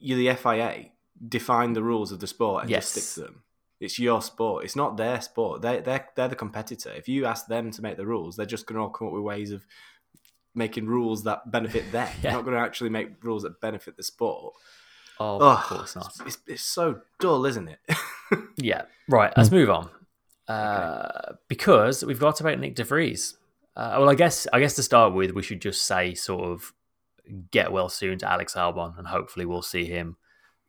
you're the FIA. Define the rules of the sport and Yes. just stick to them. It's your sport. It's not their sport. They they they're the competitor. If you ask them to make the rules, they're just going to all come up with ways of making rules that benefit them. [laughs] Yeah. They're not going to actually make rules that benefit the sport. Oh, Ugh, of course not. It's, it's so dull, isn't it? [laughs] Yeah. Right. Let's move on. Uh, Because we've got to about Nick De Vries. Uh, well, I guess I guess to start with, we should just say sort of get well soon to Alex Albon, and hopefully we'll see him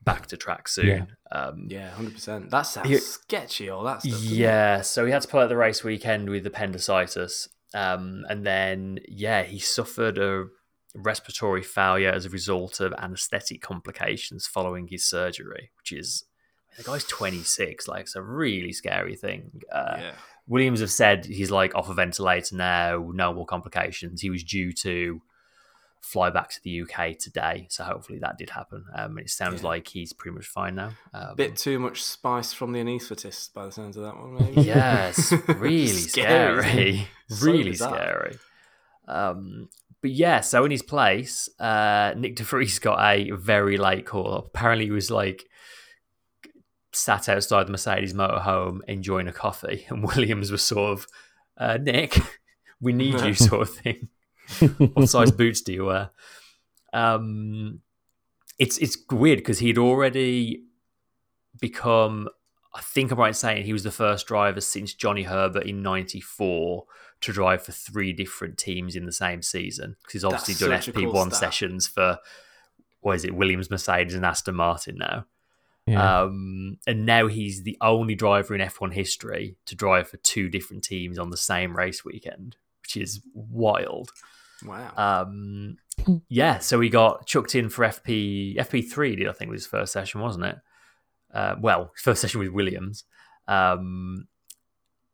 back to track soon. Yeah. Um, Yeah, hundred percent. That sounds Yeah. sketchy. All that stuff. doesn't it? yeah, so he had to play out the race weekend with appendicitis. Um, and then, yeah, he suffered a respiratory failure as a result of anesthetic complications following his surgery, which is, the guy's 26. Like, it's a really scary thing. Uh, yeah. Williams have said he's like off a ventilator now, no more complications. He was due to fly back to the UK today, so hopefully that did happen. Um, it sounds Yeah. like he's pretty much fine now. Um, Bit too much spice from the anaesthetist by the sounds of that one. Maybe. Yes, [laughs] really Scary, scary. [laughs] Really scary. Um, but yeah, so in his place, uh, Nick De Vries got a very late call up. Apparently, he was like sat outside the Mercedes motorhome enjoying a coffee, and [laughs] Williams was sort of, uh, Nick, we need you, sort of thing. [laughs] what size boots do you wear? Um, it's it's weird because he'd already become. I think I'm right in saying he was the first driver since Johnny Herbert in '94 to drive for three different teams in the same season. Because he's obviously That's done such a cool FP1 stat. sessions for what is it, Williams, Mercedes, and Aston Martin now. yeah. Um, and now he's the only driver in F1 history to drive for two different teams on the same race weekend, which is wild. Wow. Um, yeah, so he got chucked in for FP FP three. Did I think was his first session, wasn't it? Uh, well, first session with Williams, um,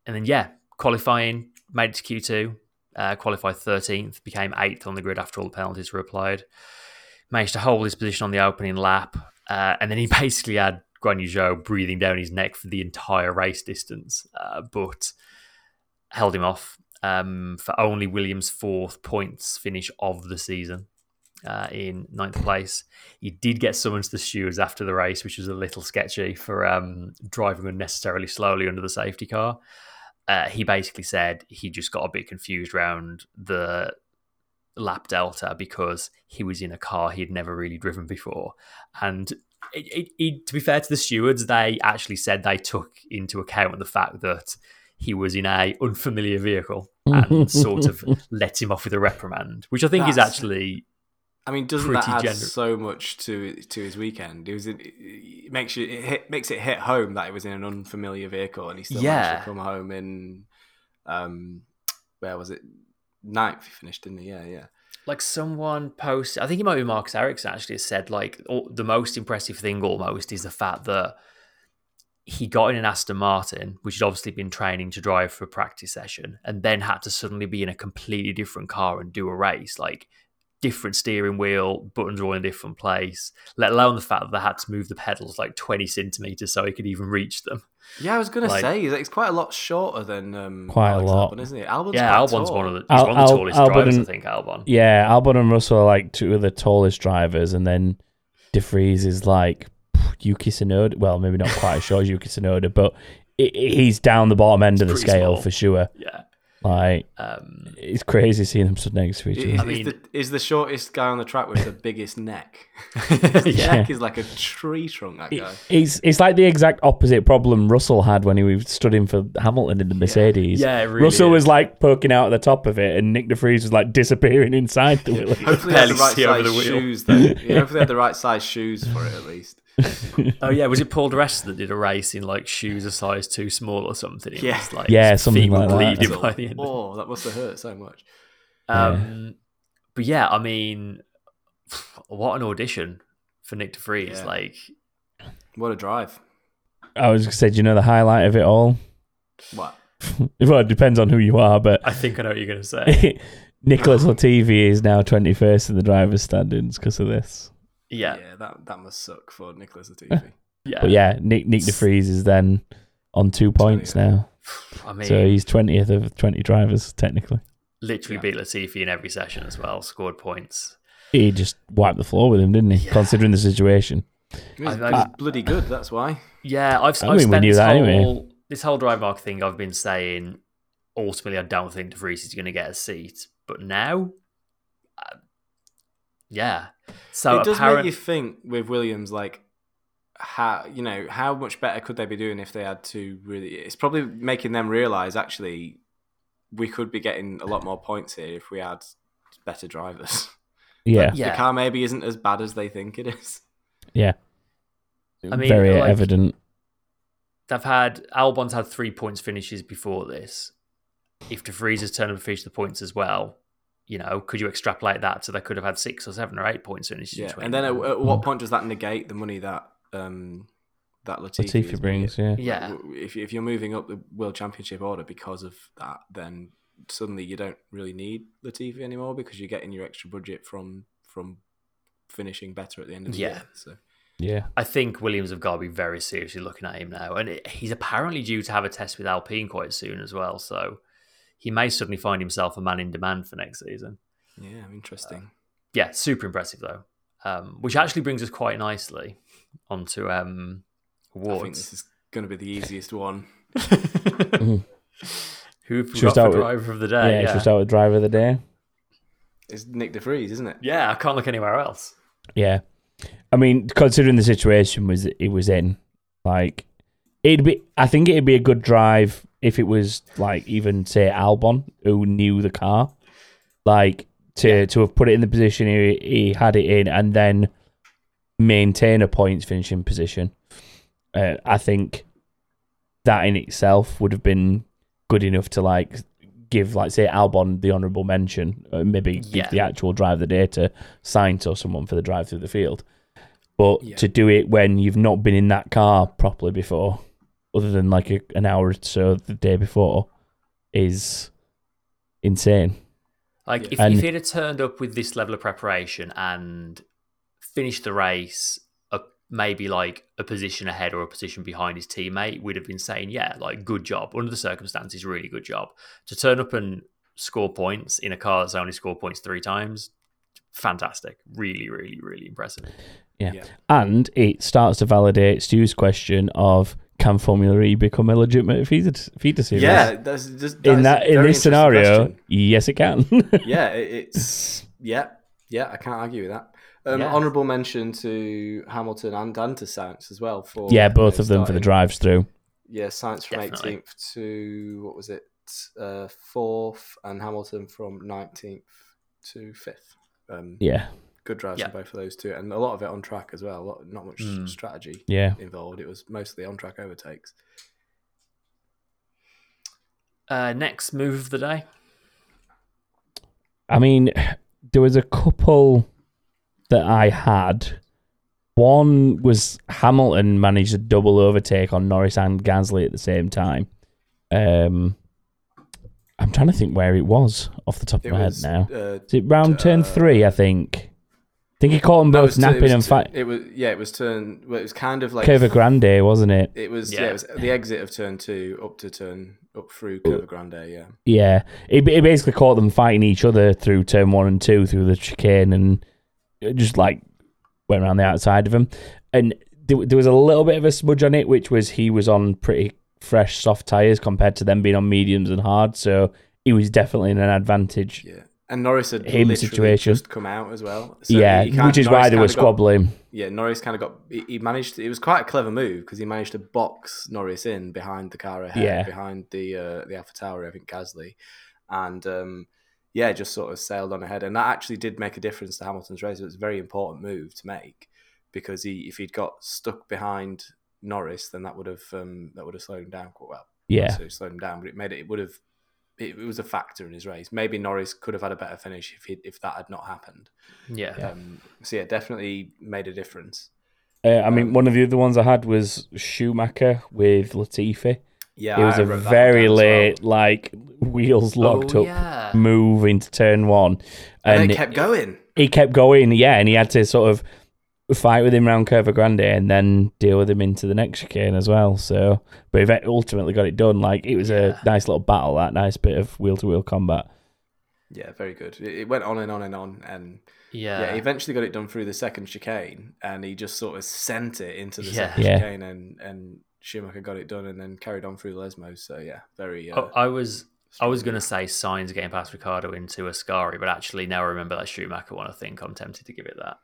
and then yeah, qualifying made it to Q two. Uh, qualified thirteenth, became eighth on the grid after all the penalties were applied. Managed to hold his position on the opening lap, uh, and then he [laughs] basically had Guan breathing down his neck for the entire race distance, uh, but held him off um, for only Williams' fourth points finish of the season uh, in ninth place. He did get summoned to the stewards after the race, which was a little sketchy for um, driving unnecessarily slowly under the safety car. Uh, he basically said he just got a bit confused around the lap delta because he was in a car he'd never really driven before. And it, it, it, to be fair to the stewards, they actually said they took into account the fact that he was in a unfamiliar vehicle and sort of [laughs] let him off with a reprimand, which I think is actually I mean, doesn't that add gener- so much to to his weekend? It was in, it makes you it hit, makes it hit home that he was in an unfamiliar vehicle and he still managed Yeah. to come home in um where was it ninth? He finished, didn't he? Yeah, yeah. like someone posted. I think it might be Marcus Ericsson actually said like all, the most impressive thing almost is the fact that he got in an Aston Martin, which had obviously been training to drive for a practice session, and then had to suddenly be in a completely different car and do a race. Like different steering wheel, buttons all in a different place, let alone the fact that they had to move the pedals like 20 centimeters so he could even reach them. Yeah, I was gonna say he's, he's quite a lot shorter than um, Quite a lot. Albon, isn't he? Albon's yeah, quite Albon's tall. one of the, Al- one of the Al- tallest Albon drivers, I and- think, Albon. Yeah, Albon and Russell are like two of the tallest drivers, and then De Vries is like Yuki Tsunoda. Well, maybe not quite as short as Yuki Tsunoda, but i i- he's down the bottom end of the scale small. for sure. Yeah. Like Um, it's crazy seeing them stood next to each other. I mean- is the, is the shortest guy on the track with the biggest neck? [laughs] yeah. Neck is like a tree trunk. That guy. It's it's like the exact opposite problem Russell had when he was stood in for Hamilton in the Mercedes. Yeah, it really Russell is. was like poking out at the top of it, and Nick De Vries was like disappearing inside the wheel. [laughs] Hopefully, they had the right see [laughs] over size the shoes. Though. Yeah, hopefully, they had the right size shoes for it at least. [laughs] Oh yeah, was it Paul di Resta that did a race in like shoes a size too small or something? It Yeah. was, like, Yeah, something like that. by the end. Oh, that must have hurt so much. Um, but yeah, I mean, what an audition for Nick De Vries. Yeah. Like, What a drive! I was gonna say, do you know the highlight of it all? What? [laughs] well, it depends on who you are, but I think I know what you're going to say. [laughs] Nicholas Latifi is now 21st in the drivers' standings because of this. Yeah, yeah, that that must suck for Nicholas Latifi. [laughs] yeah. But yeah, Nick Nick De Vries is then on two points 20th. now, [sighs] I mean, so he's 20th of 20 drivers technically. literally Yeah. beat Latifi in every session as well. Scored points. He just wiped the floor with him, didn't he? Yeah. Considering the situation. He's, I- he's bloody good. That's why. Yeah, I've, I I've mean, we spent knew this that whole anyway. this whole drive mark thing. I've been saying ultimately, I don't think De Vries is going to get a seat, but now, uh, yeah. So it does apparent, make you think with Williams, like how you know how much better could they be doing if they had to really? It's probably making them realize actually we could be getting a lot more points here if we had better drivers. Yeah. yeah, The car maybe isn't as bad as they think it is. Yeah. I mean, very like- evident. They've had Albon's had three points finishes before this. If De Vries has turned up and finished the points as well, you know, could you extrapolate that so they could have had six or seven or eight points finishes? Yeah, between and then at, at what point does that negate the money that um, that Latifi, Latifi is brings, bringing? yeah. Yeah. If if you're moving up the world championship order because of that, then suddenly you don't really need Latifi anymore because you're getting your extra budget from from finishing better at the end of the Yeah. year. So Yeah. I think Williams have got to be very seriously looking at him now. And it, he's apparently due to have a test with Alpine quite soon as well. So he may suddenly find himself a man in demand for next season. yeah, interesting. Yeah, super impressive though. Um, which actually brings us quite nicely onto um, I think awards. this is going to be the easiest one. [laughs] Who have we Should got start with- driver of the day? yeah, day? should we start with driver of the day? It's Nick De Vries, isn't it? Yeah, I can't look anywhere else. Yeah. I mean, considering the situation was it was in, like it'd be I think it'd be a good drive if it was like even say Albon who knew the car. Like to to have put it in the position he, he had it in and then maintain a points finishing position. Uh, I think that in itself would have been good enough to like give like say Albon the honourable mention, uh, maybe give the actual drive of the day to Sainz or someone for the drive through the field. But Yeah. to do it when you've not been in that car properly before, other than like a, an hour or so the day before, is insane. Like Yeah. if, And- if he'd have turned up with this level of preparation and finished the race a, maybe like a position ahead or a position behind his teammate, we'd have been saying, yeah, like good job. Under the circumstances, really good job. To turn up and score points in a car that's only scored points three times, fantastic. Really, really, really impressive. Yeah. Yeah. And it starts to validate Stu's question of can Formula E become a legitimate feeder, feeder series? Yeah, that's just in that in this scenario, question. yes, it can. [laughs] yeah, it, it's yeah, yeah. I can't argue with that. Um, Yeah. Honourable mention to Hamilton and and to Sainz as well for yeah, both uh, of them for the drives through. Yeah, Sainz from 18th to what was it, uh, fourth, and Hamilton from 19th to fifth. Um, Yeah, good drives Yeah. from both of those two, and a lot of it on track as well. A lot, not much Mm. strategy yeah. involved. It was mostly on track overtakes. Uh, next move of the day. I mean, there was a couple that I had. One was Hamilton managed a double overtake on Norris and Gasly at the same time. Um, I'm trying to think where it was off the top It of my was head now. uh, Is it round turn uh, three? I think. I think he caught them both was napping was and tu- fight. It was yeah, it was turn. Well, it was kind of like Curva Grande, wasn't it? It was yeah. Yeah. it was the exit of turn two up to turn up through Curva Grande. Yeah, Yeah, it, it basically caught them fighting each other through turn one and two through the chicane and it just like went around the outside of him. And there, there was a little bit of a smudge on it, which was he was on pretty fresh soft tires compared to them being on mediums and hard, so he was definitely in an advantage. yeah. And Norris had Him situation. just come out as well. So yeah, which is Norris why they were kinda got- squabbling. yeah, Norris kind of got. He, he managed. To, it was quite a clever move because he managed to box Norris in behind the car ahead, Yeah. behind the uh, the AlphaTauri, I think Gasly, and um, yeah, just sort of sailed on ahead, and that actually did make a difference to Hamilton's race. It was a very important move to make because he, if he'd got stuck behind Norris, then that would have um, that would have slowed him down quite well. Yeah, so slowed him down, but it made it. It would have. It, it was a factor in his race. Maybe Norris could have had a better finish if he, if that had not happened. Yeah. Um, so yeah, definitely made a difference. uh, I mean, Um, one of the other ones I had was Schumacher with Latifi. Yeah, it was I a very down as well. late, like wheels locked oh, up yeah. move into turn one, and, and it kept going. he kept going, yeah, and he had to sort of fight with him around Curva Grande and then deal with him into the next chicane as well. So, but he ultimately got it done. Like it was Yeah. a nice little battle, that nice bit of wheel to wheel combat. Yeah, very good. It, it went on and on and on, and Yeah. yeah, he eventually got it done through the second chicane, and he just sort of sent it into the Yeah. second Yeah. chicane, and and Schumacher got it done, and then carried on through Lesmo. So yeah, very. Uh, Oh, I was I was going to say Sainz getting past Ricciardo into Ascari, but actually now I remember that Schumacher one. I think I'm tempted to give it that.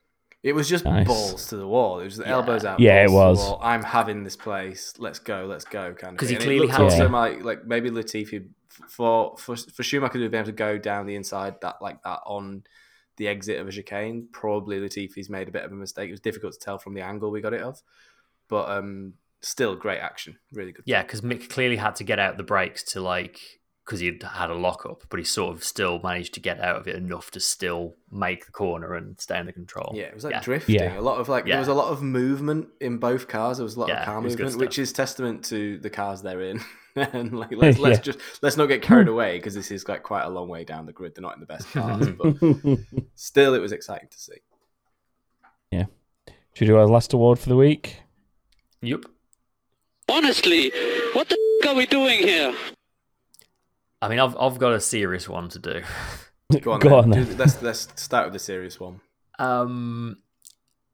It was just Nice. balls to the wall. It was the Yeah. elbows out. Yeah, it balls to the was. wall. I'm having this place. Let's go. Let's go. Kind of. Because he thing. And it clearly had also to- like like maybe Latifi for for for Schumacher to be able to go down the inside that like that on the exit of a chicane. Probably Latifi's made a bit of a mistake. It was difficult to tell from the angle we got it of. but um, still great action, really good. Yeah, because Mick clearly had to get out the brakes to like because he'd had a lockup, but he sort of still managed to get out of it enough to still make the corner and stay under control. Yeah, it was like Yeah. drifting. Yeah. A lot of like Yeah. there was a lot of movement in both cars. There was a lot Yeah, of car it was good movement, which is testament to the cars they're in. [laughs] and like [laughs] let's let's Yeah. just let's not get carried away because this is like quite a long way down the grid. They're not in the best cars, but [laughs] still, it was exciting to see. Yeah. Should we do our last award for the week? Yep. Honestly, what the f- are we doing here? I mean, I've I've got a serious one to do. [laughs] Go on, Go then. on then. Let's let's start with the serious one. Um,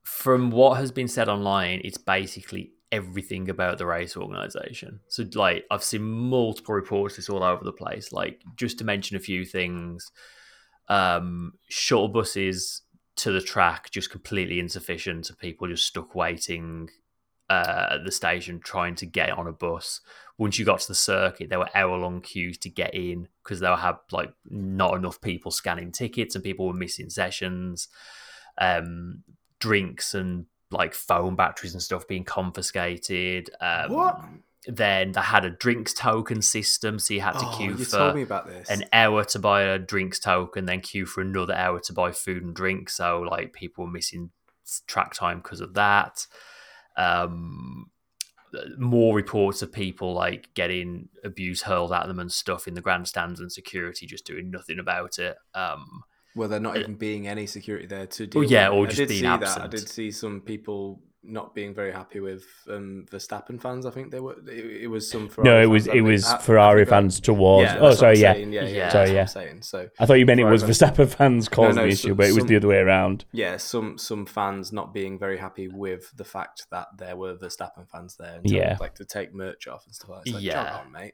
from what has been said online, it's basically everything about the race organization. So, like, I've seen multiple reports this all over the place. Like, just to mention a few things, um, shuttle buses to the track just completely insufficient. So people just stuck waiting uh, at the station trying to get on a bus. Once you got to the circuit, there were hour long queues to get in because they had like not enough people scanning tickets and people were missing sessions. Um, drinks and like phone batteries and stuff being confiscated. Um, What? Then they had a drinks token system, so you had to Oh, queue for told me about this. an hour to buy a drinks token, then queue for another hour to buy food and drink. So like people were missing track time because of that. Um, more reports of people like getting abuse hurled at them and stuff in the grandstands and security just doing nothing about it. Um, well, there not even being any security there to deal. Well, yeah, with or just did being see That. I did see some people not being very happy with um, Verstappen fans. I think they were. It, it was some. Ferrari no, it was I it was I- I Ferrari fans towards. Yeah, oh, sorry, yeah. yeah, yeah, Yeah. Sorry, yeah. Saying. So I thought you meant it was Ferrari Verstappen fans causing no, the so- issue, but it was some- the other way around. yeah, some some fans not being very happy with the fact that there were Verstappen fans there. And Yeah. like to take merch off and stuff like that. It's like, Yeah. on, mate.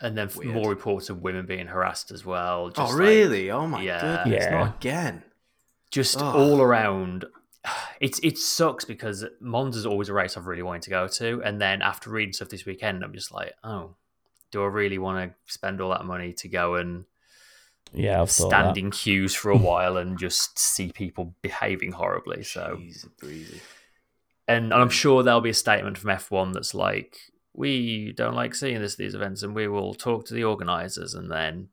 and then Weird. more reports of women being harassed as well. Oh, just, like, really? oh my yeah. goodness! Yeah. Not again. just Ugh. all around. [sighs] It's it sucks because Monza's always a race I've really wanted to go to, and then after reading stuff this weekend, I'm just like, oh, do I really want to spend all that money to go and Yeah, I've stand in queues for a [laughs] while and just see people behaving horribly? So, Jeez, breezy. and I'm sure there'll be a statement from F1 that's like, we don't like seeing this these events, and we will talk to the organisers, and then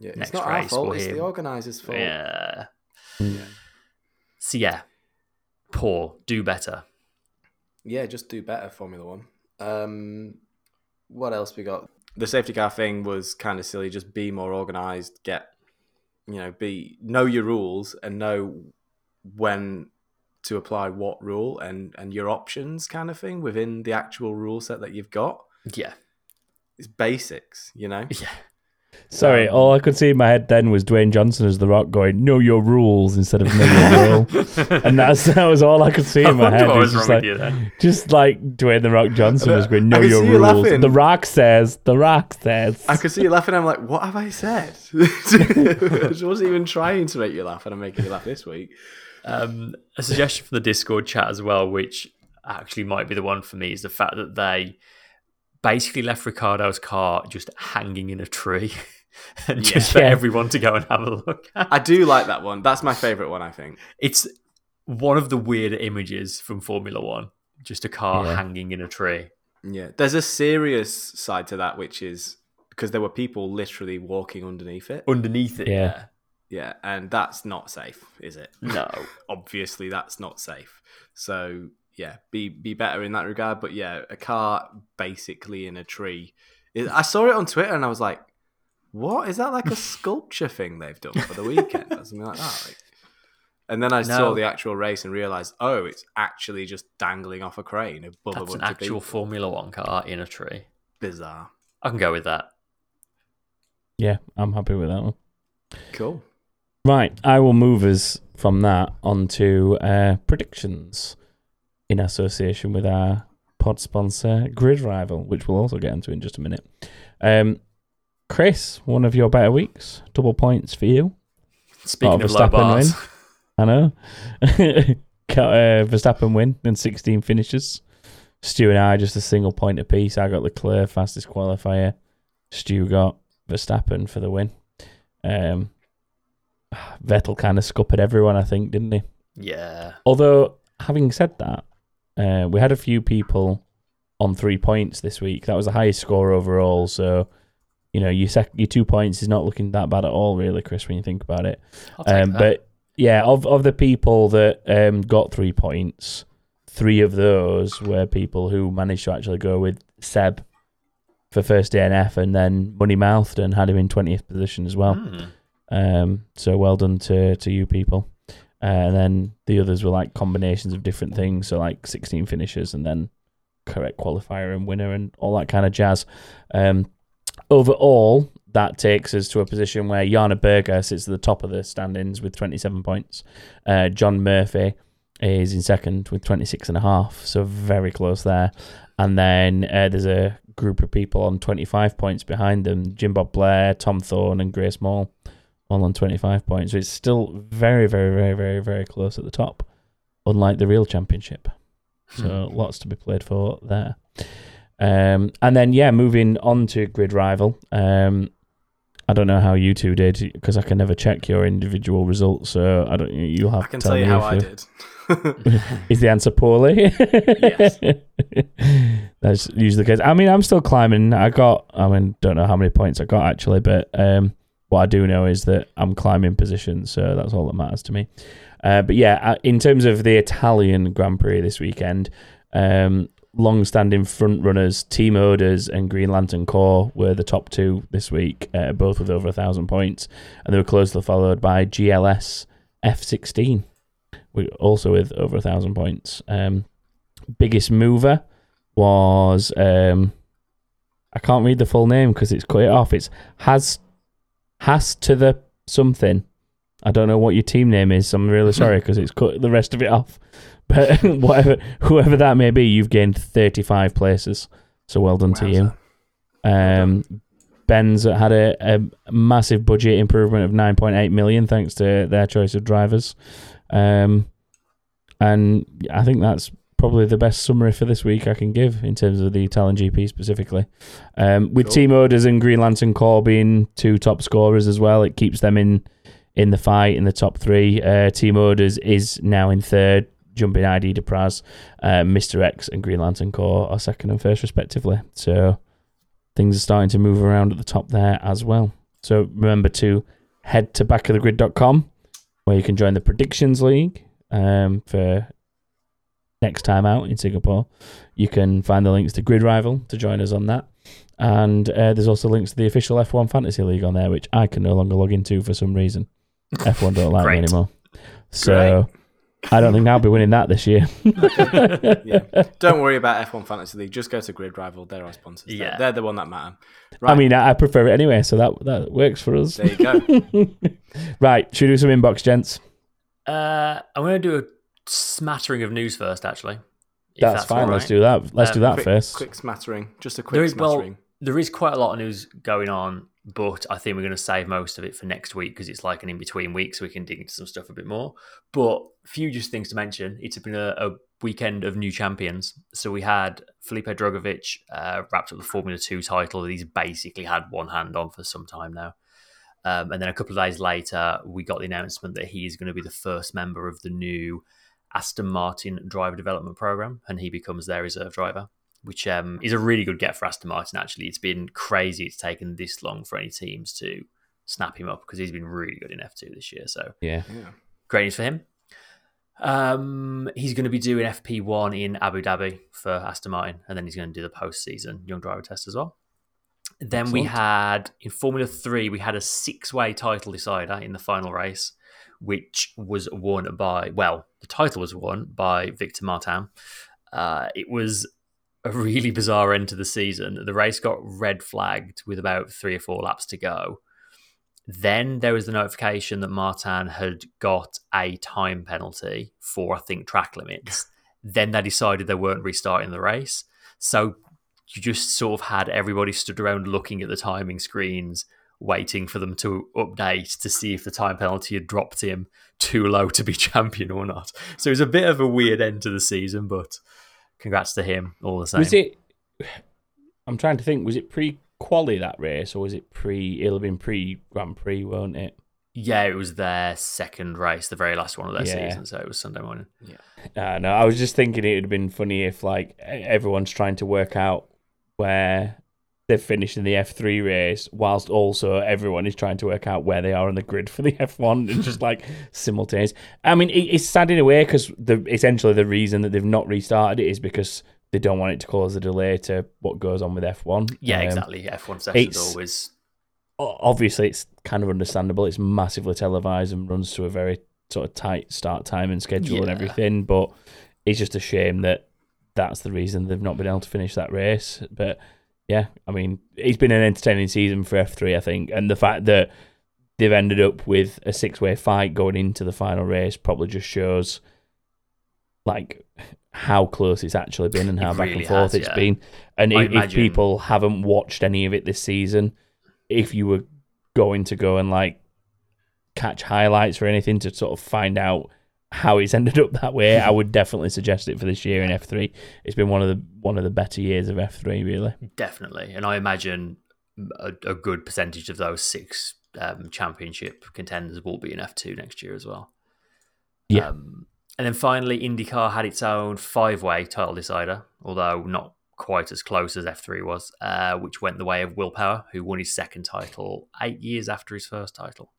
Yeah, it's Next not our fault. we'll It's hear- the organisers' fault. yeah. Mm. So yeah, poor, do better. Yeah, just do better, Formula One. Um, what else we got? The safety car thing was kind of silly. Just be more organized. Get, you know, be know your rules and know when to apply what rule and and your options, kind of thing within the actual rule set that you've got. Yeah, It's basics, you know. yeah. Sorry, Um, all I could see in my head then was Dwayne Johnson as The Rock going, "Know your rules" instead of "Know your [laughs] rule," and that's that was all I could see in my head. was just like, just like Dwayne the Rock Johnson was going, "Know your rules." laughing. The Rock says, "The Rock says." I could see you laughing. I'm like, what have I said? [laughs] I wasn't even trying to make you laugh, and I'm making you laugh this week. Um, a suggestion for the Discord chat as well, which actually might be the one for me, is the fact that they basically left Ricciardo's car just hanging in a tree [laughs] and just for Yeah. everyone to go and have a look at. I do like that one. That's my favorite one. I think. It's one of the weirder images from Formula One. Just a car Yeah. hanging in a tree. Yeah, there's a serious side to that, which is because there were people literally walking underneath it. Underneath it, Yeah. yeah. Yeah, and that's not safe, is it? No. [laughs] Obviously, that's not safe. So yeah, be be better in that regard. But yeah, a car basically in a tree. I saw it on Twitter and I was like, "What is that? Like a [laughs] sculpture thing they've done for the weekend or something like that?" [laughs] Like, and then I saw the actual race and realized, oh, it's actually just dangling off a crane above a That's bunch an actual people. Formula One car in a tree. Bizarre. I can go with that. yeah, I'm happy with that one. Cool. Right, I will move us from that onto uh, predictions in association with our pod sponsor, Grid Rival, which we'll also get into in just a minute. Um, Chris, one of your better weeks, double points for you. Speaking Oh, of low Verstappen bars, I know. [laughs] Got, uh, Verstappen win and 16 finishes. Stu and I just a single point apiece. I got Leclerc fastest qualifier. Stu got Verstappen for the win. Um, [sighs] Vettel kind of scuppered everyone, I think, didn't he? yeah. Although, having said that, Uh, we had a few people on three points this week. That was the highest score overall. So, you know, your sec- your two points is not looking that bad at all, really, Chris, when you think about it. I'll take Um, that. but yeah, of of the people that um, got three points, three of those were people who managed to actually go with Seb for first DNF, and then Money Mouthed and had him in twentieth position as well. Hmm. Um, so well done to to you people. Uh, and then the others were like combinations of different things, so like sixteen finishes and then correct qualifier and winner and all that kind of jazz. Um, overall, that takes us to a position where Jana Berger sits at the top of the standings with 27 points. Uh, John Murphy is in second with 26 and a half, so very close there. And then uh, there's a group of people on 25 points behind them Jim Bob Blair, Tom Thorne, and Grace Mall, all on 25 points. So it's still very, very, very, very, very close at the top, unlike the real championship. So lots to be played for there. Um, and then yeah, moving on to Grid Rival. Um, I don't know how you two did because I can never check your individual results. So I don't. You'll have I can to tell you me how I you- did. [laughs] Is the answer poorly? [laughs] [laughs] Yes. That's usually the case. I mean, I'm still climbing. I got. I mean, don't know how many points I got actually, but um, what I do know is that I'm climbing position, so that's all that matters to me. Uh, but yeah, uh, in terms of the Italian Grand Prix this weekend, um, long-standing front runners Team Orders and Green Lantern Corps were the top two this week, uh, both with over a thousand points, and they were closely followed by GLS F16, also with over a thousand points. Um, biggest mover was um, I can't read the full name because it's cut it off. It's has has to the something. I don't know what your team name is. I'm really sorry [laughs] because it's cut the rest of it off. But [laughs] whatever, whoever that may be, you've gained 35 places. So well done to you. Um, Ben's had a, a massive budget improvement of 9.8 million thanks to their choice of drivers. Um, and I think that's probably the best summary for this week I can give in terms of the Italian GP specifically. Um, with Cool. Team Orders and Green Lantern Corps being two top scorers as well, it keeps them in in the fight in the top three. Uh, Team Orders is now in third, jumping ID Depraz. Uh, Mr. X and Green Lantern Corps are second and first respectively. So things are starting to move around at the top there as well. So remember to head to backofthegrid.com where you can join the predictions league um, for next time out in Singapore. You can find the links to Grid Rival to join us on that. And uh, there's also links to the official F1 Fantasy League on there, which I can no longer log into for some reason. [laughs] F1 don't like me anymore. So I don't think I'll be winning that this year. [laughs] yeah. [laughs] Don't worry about F1 Fantasy League. Just go to Grid Rival. They're our sponsors. They're- Yeah. They're, the one that matter. Right. I mean, I, I prefer it anyway, so that that works for us. there you go. right, should we do some inbox, gents? Uh, I'm going to do a smattering of news first, actually. if That's, fine. all Let's do that. Let's Um, do that quick, first. quick smattering. Just a quick There is well, there is quite a lot of news going on, but I think we're going to save most of it for next week because it's like an in between week, so we can dig into some stuff a bit more. But few just things to mention. It's been a, a weekend of new champions. So we had Felipe Drugovich uh, wrapped up the Formula Two title that he's basically had one hand on for some time now. Um, and then a couple of days later, we got the announcement that he is going to be the first member of the new Aston Martin driver development program, and he becomes their reserve driver which um, is a really good get for Aston Martin. Actually, it's been crazy. It's taken this long for any teams to snap him up because he's been really good in F two this year. So Yeah. Yeah. great news for him. Um, he's going to be doing FP one in Abu Dhabi for Aston Martin, and then he's going to do the post season young driver test as well. Then we had in Formula Three, we had a six way title decider in the final race, which was won by well, the title was won by Victor Martin. Uh, it was a really bizarre end to the season. The race got red flagged with about three or four laps to go. Then there was the notification that Martin had got a time penalty for, I think, track limits. [laughs] then they decided they weren't restarting the race. So you just sort of had everybody stood around looking at the timing screens, waiting for them to update to see if the time penalty had dropped him too low to be [laughs] champion or not. So it was a bit of a weird end to the season, but congrats to him all the same. Was it? I'm trying to think. Was it pre quali that race, or was it pre? It'll have been pre Grand Prix, won't it? Yeah, it was their second race, the very last one of their Yeah. season. So it was Sunday morning. Yeah. Uh, no, I was just thinking it would have been funny if like everyone's trying to work out where they've finished in the F3 race, whilst also everyone is trying to work out where they are on the grid for the [laughs] F1 and just like simultaneous. I mean, it, it's sad in a way because the essentially the reason that they've not restarted it is because they don't want it to cause a delay to what goes on with F1. Yeah, Um, exactly. F1 sessions it's- always. obviously it's kind of understandable. It's massively televised and runs to a very sort of tight start time and schedule and everything. But it's just a shame that that's the reason they've not been able to finish that race. But yeah, I mean, it's been an entertaining season for F3, I think, and the fact that they've ended up with a six-way fight going into the final race probably just shows like how close it's actually been and how back really and forth has, it's yeah. been. And if, if people haven't watched any of it this season, if you were going to go and like catch highlights or anything to sort of find out how it's ended up that way, I would definitely suggest it for this year in F three. It's been one of the one of the better years of F three, really. Definitely. And I imagine a, a good percentage of those six um, championship contenders will be in F2 next year as well. Yeah. Um, and then finally, IndyCar had its own five way title decider, although not quite as close as F3 was, uh, which went the way of Will Power, who won his second title eight years after his first title.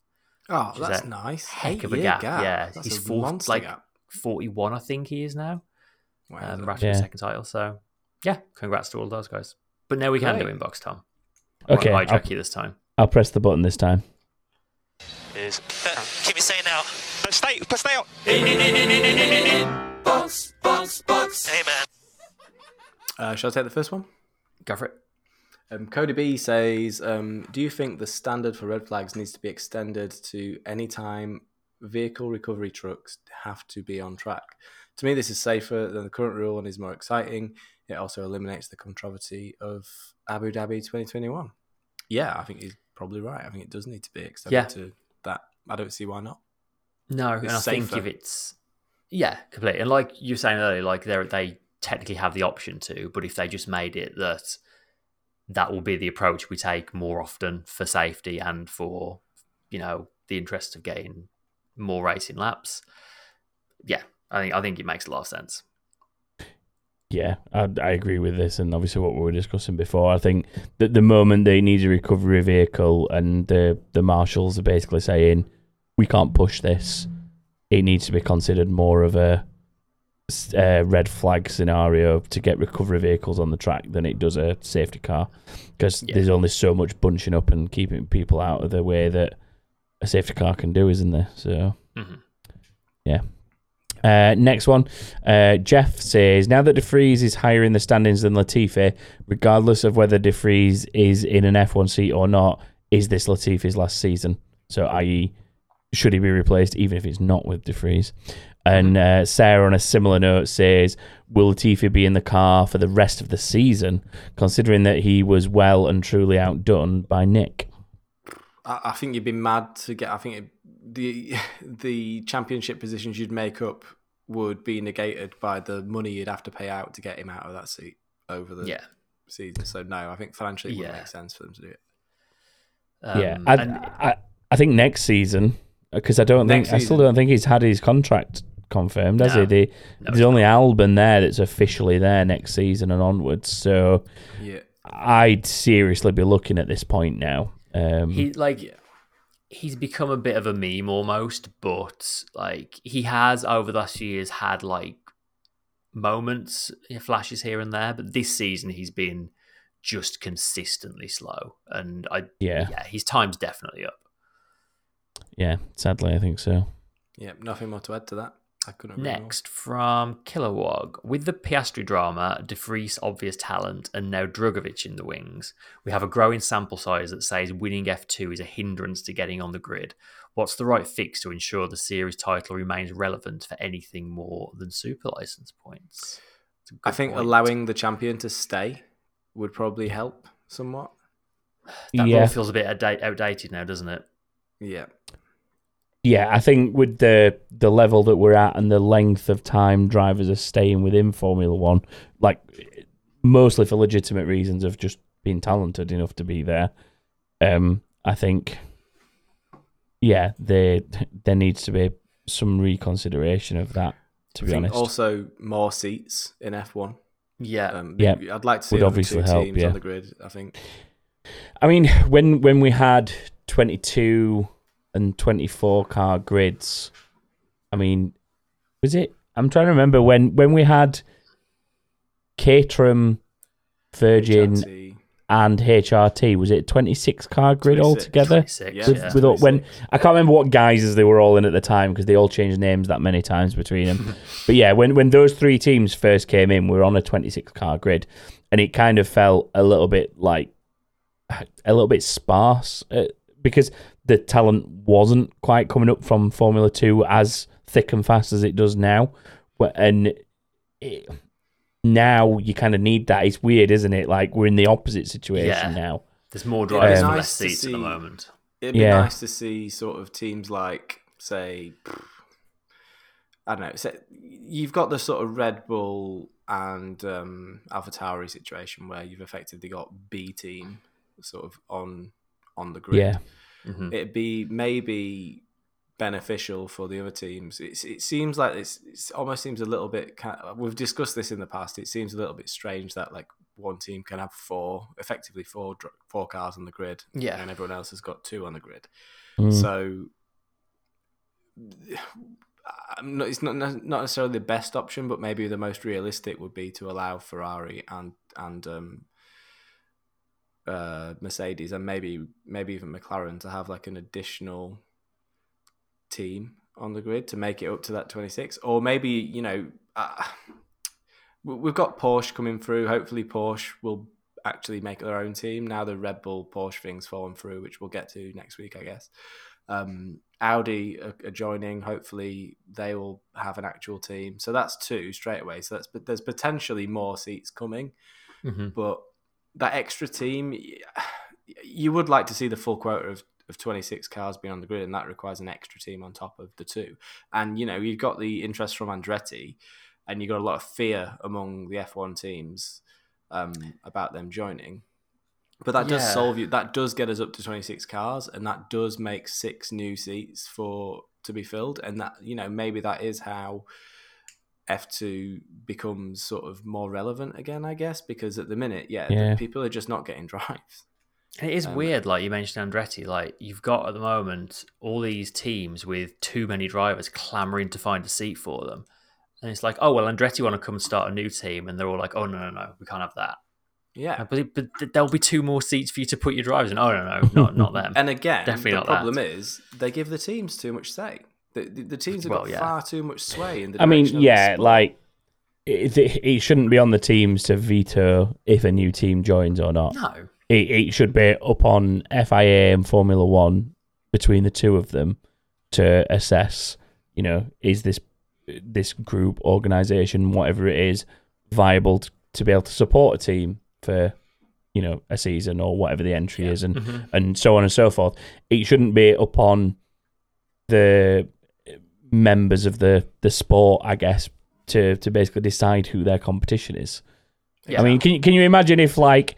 Oh, Which that's a nice. Heck of a Eight-year gap. Yeah. That's he's a fourth, like gap. 41, I think he is now. Wow, Um, that- Yeah. second title. So, yeah, congrats to all those guys. But now we can do inbox, Tom. I won't Okay, I'll, hijack you this time. I'll press the button this time. is. keep it saying now. No, stay, but stay out. Hey man. Uh, shall I take the first one? Go for it. Um, Cody B says, um, "Do you think the standard for red flags needs to be extended to any time vehicle recovery trucks have to be on track? To me, this is safer than the current rule and is more exciting. It also eliminates the controversy of Abu Dhabi 2021." Yeah, I think he's probably right. I think it does need to be extended Yeah. to that. I don't see why not. No, and It's I think if it's yeah, completely. And like you were saying earlier, like they they technically have the option to, but if they just made it that that will be the approach we take more often for safety and for you know the interest of getting more racing laps. Yeah, I think I think it makes a lot of sense. Yeah, I, I agree with this, and obviously what we were discussing before. I think that the moment they need a recovery vehicle, and the the marshals are basically saying we can't push this, it needs to be considered more of a uh, red flag scenario to get recovery vehicles on the track than it does a safety car, because Yeah. there's only so much bunching up and keeping people out of the way that a safety car can do, isn't there? So. Mhm. Yeah. Uh, next one, uh, Jeff says now that De Vries is higher in the standings than Latifi, regardless of whether De Vries is in an F1 seat or not, is this Latifi's last season? So, i.e., should he be replaced even if it's not with De Vries? And uh, Sarah, on a similar note, says, Will Latifi be in the car for the rest of the season, considering that he was well and truly outdone by Nick? I, I think you'd be mad to get. I think it, the [laughs] the championship positions you'd make up would be negated by the money you'd have to pay out to get him out of that seat over the Yeah, season. So no, I think financially it wouldn't make sense for them to do it. yeah, Um, I, and- I, I think next season because I don't Next think I still don't think he's had his contract confirmed, has No. he? The, No, there's it's only Albon there that's officially there next season and onwards. So Yeah, I'd seriously be looking at this point now. Um, he like he's become a bit of a meme almost, but like he has over the last few years had like moments, flashes here and there, but this season he's been just consistently slow, and I yeah, yeah, his time's definitely up. yeah. Sadly, I think so. yeah, nothing more to add to that. I couldn't. agree. Next from Kilowog. With the Piastri drama, De Vries obvious talent, and now Drugovich in the wings, we have a growing sample size that says winning F2 is a hindrance to getting on the grid. What's the right fix to ensure the series title remains relevant for anything more than super license points? It's a I good think point. allowing the champion to stay would probably help somewhat. that yeah, feels a bit outdated now, doesn't it? Yeah, yeah. I think with the the level that we're at and the length of time drivers are staying within Formula One, like mostly for legitimate reasons of just being talented enough to be there. Um, I think yeah, there there needs to be some reconsideration of that. To I be think honest, also more seats in F1. Yeah. Um, Yeah. I'd like to see Would obviously two help, teams yeah. on the grid. I think. I mean, when when we had twenty two and twenty four car grids, I mean, was it? I'm trying to remember when when we had Caterham, Virgin, HRT. and HRT. Was it twenty six car grid 26. altogether? 26, Yeah. With, yeah. with all, when I can't remember what guises they were all in at the time because they all changed names that many times between them. [laughs] but yeah, when when those three teams first came in, we were on a 26 car grid, and it kind of felt a little bit like a little bit sparse uh, because the talent wasn't quite coming up from Formula Two as thick and fast as it does now, and. It, now you kind of need that. It's weird, isn't it? Like we're in the opposite situation Yeah. now. There's more drivers and nice less to seats at the see- moment. It'd be Yeah. nice to see sort of teams like, say, I don't know. So you've got the sort of Red Bull and um, AlphaTauri situation where you've effectively got B team sort of on on the grid. Yeah, Mhm. It'd be maybe beneficial for the other teams. It's, it seems like it's, it's almost seems a little bit. We've discussed this in the past. It seems a little bit strange that like one team can have four, effectively four four cars on the grid, Yeah. and everyone else has got two on the grid. Mm. So I'm not, it's not not necessarily the best option, but maybe the most realistic would be to allow Ferrari and and um, uh, Mercedes and maybe maybe even McLaren to have like an additional team on the grid to make it up to that 26 or maybe you know uh, we- we've got Porsche coming through. Hopefully Porsche will actually make their own team now the Red Bull Porsche thing's fallen through which we'll get to next week I guess. Um, Audi are, are joining. Hopefully they will have an actual team. So that's two straight away. So that's but there's potentially more seats coming. Mhm. but that extra team, [sighs] you would like to see the full quota of, of 26 cars being on the grid, and that requires an extra team on top of the two. And, you know, you've got the interest from Andretti, and you've got a lot of fear among the F1 teams um, about them joining. But that does Yeah. solve you. That does get us up to 26 cars, and that does make six new seats for to be filled. And that, you know, maybe that is how F2 becomes sort of more relevant again, I guess, because at the minute, yeah, the people are just not getting [laughs] drives. It is Um, weird, like you mentioned Andretti, like you've got at the moment all these teams with too many drivers clamoring to find a seat for them. And it's like, oh, well, Andretti want to come and start a new team. And they're all like, oh, no, no, no, we can't have that. Yeah. But, but there'll be two more seats for you to put your drivers in. Oh, no, no, not, not [laughs] them. And again, Definitely the not problem is they give the teams too much say. The, the, the teams have Well, got yeah. far too much sway in the I mean, direction the yeah, like it, it, it shouldn't be on the teams to veto if a new team joins or not. no. It, it should be up on FIA and Formula One between the two of them to assess. You know, is this this group organization, whatever it is, viable to, to be able to support a team for you know a season or whatever the entry is, and Mhm. and so on and so forth. It shouldn't be up on the members of the the sport, I guess, to to basically decide who their competition is. Yeah. I mean, can you can you imagine if like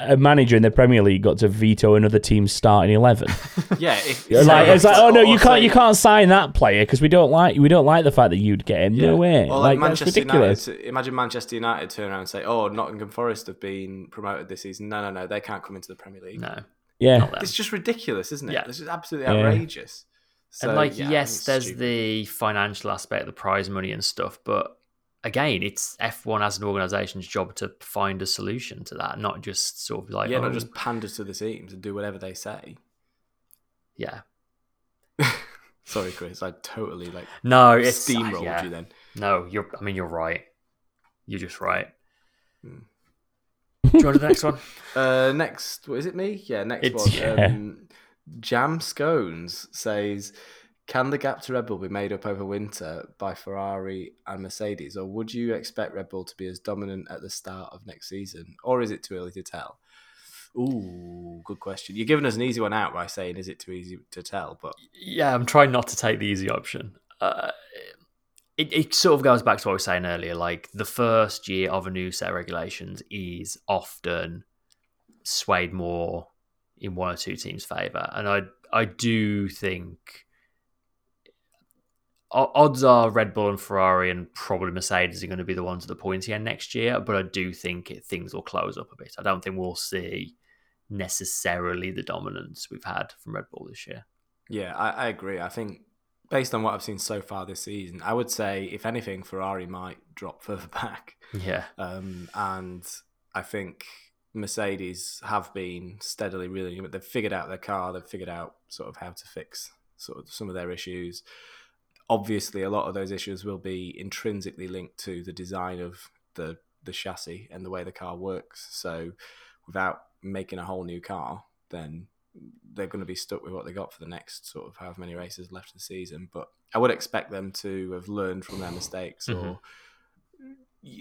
a manager in the Premier League got to veto another team's starting eleven? [laughs] yeah, if, like it's like, oh no, you can't you can't sign that player because we don't like we don't like the fact that you'd get him. Yeah. No way, Or like, like, that's Manchester ridiculous. United. Imagine Manchester United turn around and say, "Oh, Nottingham Forest have been promoted this season." No, no, no, they can't come into the Premier League. No. Yeah, It's just ridiculous, isn't it? Yeah. This is absolutely Yeah. So, and like, yeah, yes, there's stupid. the financial aspect, the prize money and stuff, but again, it's F1 as an organization's job to find a solution to that, not just sort of like, yeah, oh, not just pander to the teams and do whatever they say. yeah. [laughs] Sorry, Chris, I totally like No, it's steamrolled yeah. you then. No, you're. I mean, you're right. You're just right. Hmm. Do you want to the next one? [laughs] Uh, next, what is it? Me? Yeah, next It's- one. yeah. Um, Jam Scones says, "Can the gap to Red Bull be made up over winter by Ferrari and Mercedes, or would you expect Red Bull to be as dominant at the start of next season, or is it too early to tell?" Ooh, good question. You're giving us an easy one out by saying, "Is it too easy to tell?" But Yeah, I'm trying not to take the easy option. Uh, it, it sort of goes back to what I was saying earlier. Like the first year of a new set of regulations is often swayed more in one or two teams' favour, and I I do think odds are Red Bull and Ferrari and probably Mercedes are going to be the ones at the pointy end next year. But I do think it, things will close up a bit. I don't think we'll see necessarily the dominance we've had from Red Bull this year. Yeah, I, I agree. I think based on what I've seen so far this season, I would say if anything, Ferrari might drop further [laughs] back. Yeah. Um, and I think Mercedes have been steadily really they've figured out their car, they've figured out sort of how to fix sort of some of their issues. Obviously, a lot of those issues will be intrinsically linked to the design of the the chassis and the way the car works. So, without making a whole new car, then they're going to be stuck with what they got for the next sort of however many races left of the season. But I would expect them to have learned from their mistakes Mhm. or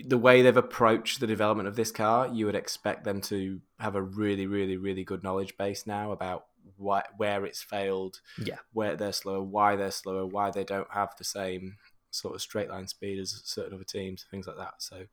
the way they've approached the development of this car. You would expect them to have a really, really, really good knowledge base now about what where it's failed, Yeah. where they're slower, why they're slower, why they don't have the same sort of straight line speed as certain other teams, things like that. So.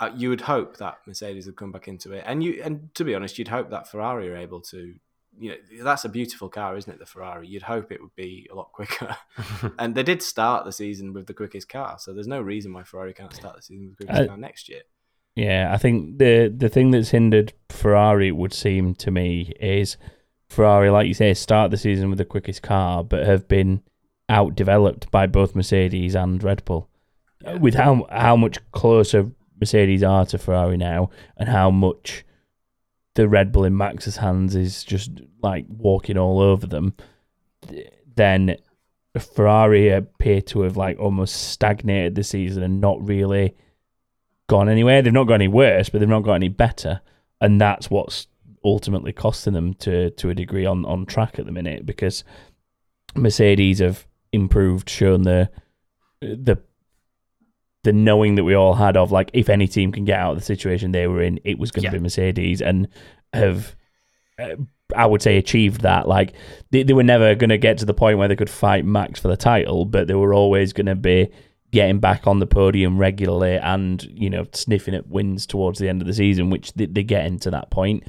Uh, you would hope that Mercedes would come back into it, and you and to be honest, you'd hope that Ferrari are able to you know that's a beautiful car, isn't it? The Ferrari. You'd hope it would be a lot quicker, [laughs] and they did start the season with the quickest car, so there's no reason why Ferrari can't start the season with the quickest Uh, car next year. Yeah, I think the the thing that's hindered Ferrari it would seem to me is Ferrari, like you say, start the season with the quickest car, but have been outdeveloped by both Mercedes and Red Bull. Yeah. With how how much closer Mercedes are to Ferrari now, and how much the Red Bull in Max's hands is just like walking all over them, then Ferrari appear to have like almost stagnated the season and not really gone anywhere. They've not got any worse, but they've not got any better, and that's what's ultimately costing them to to a degree on on track at the minute because Mercedes have improved, shown the the the knowing that we all had of like if any team can get out of the situation they were in, it was going to Yeah. be Mercedes, and have. Uh, I would say achieved that. Like they, they were never going to get to the point where they could fight Max for the title, but they were always going to be getting back on the podium regularly and you know sniffing at wins towards the end of the season, which they, they get into that point.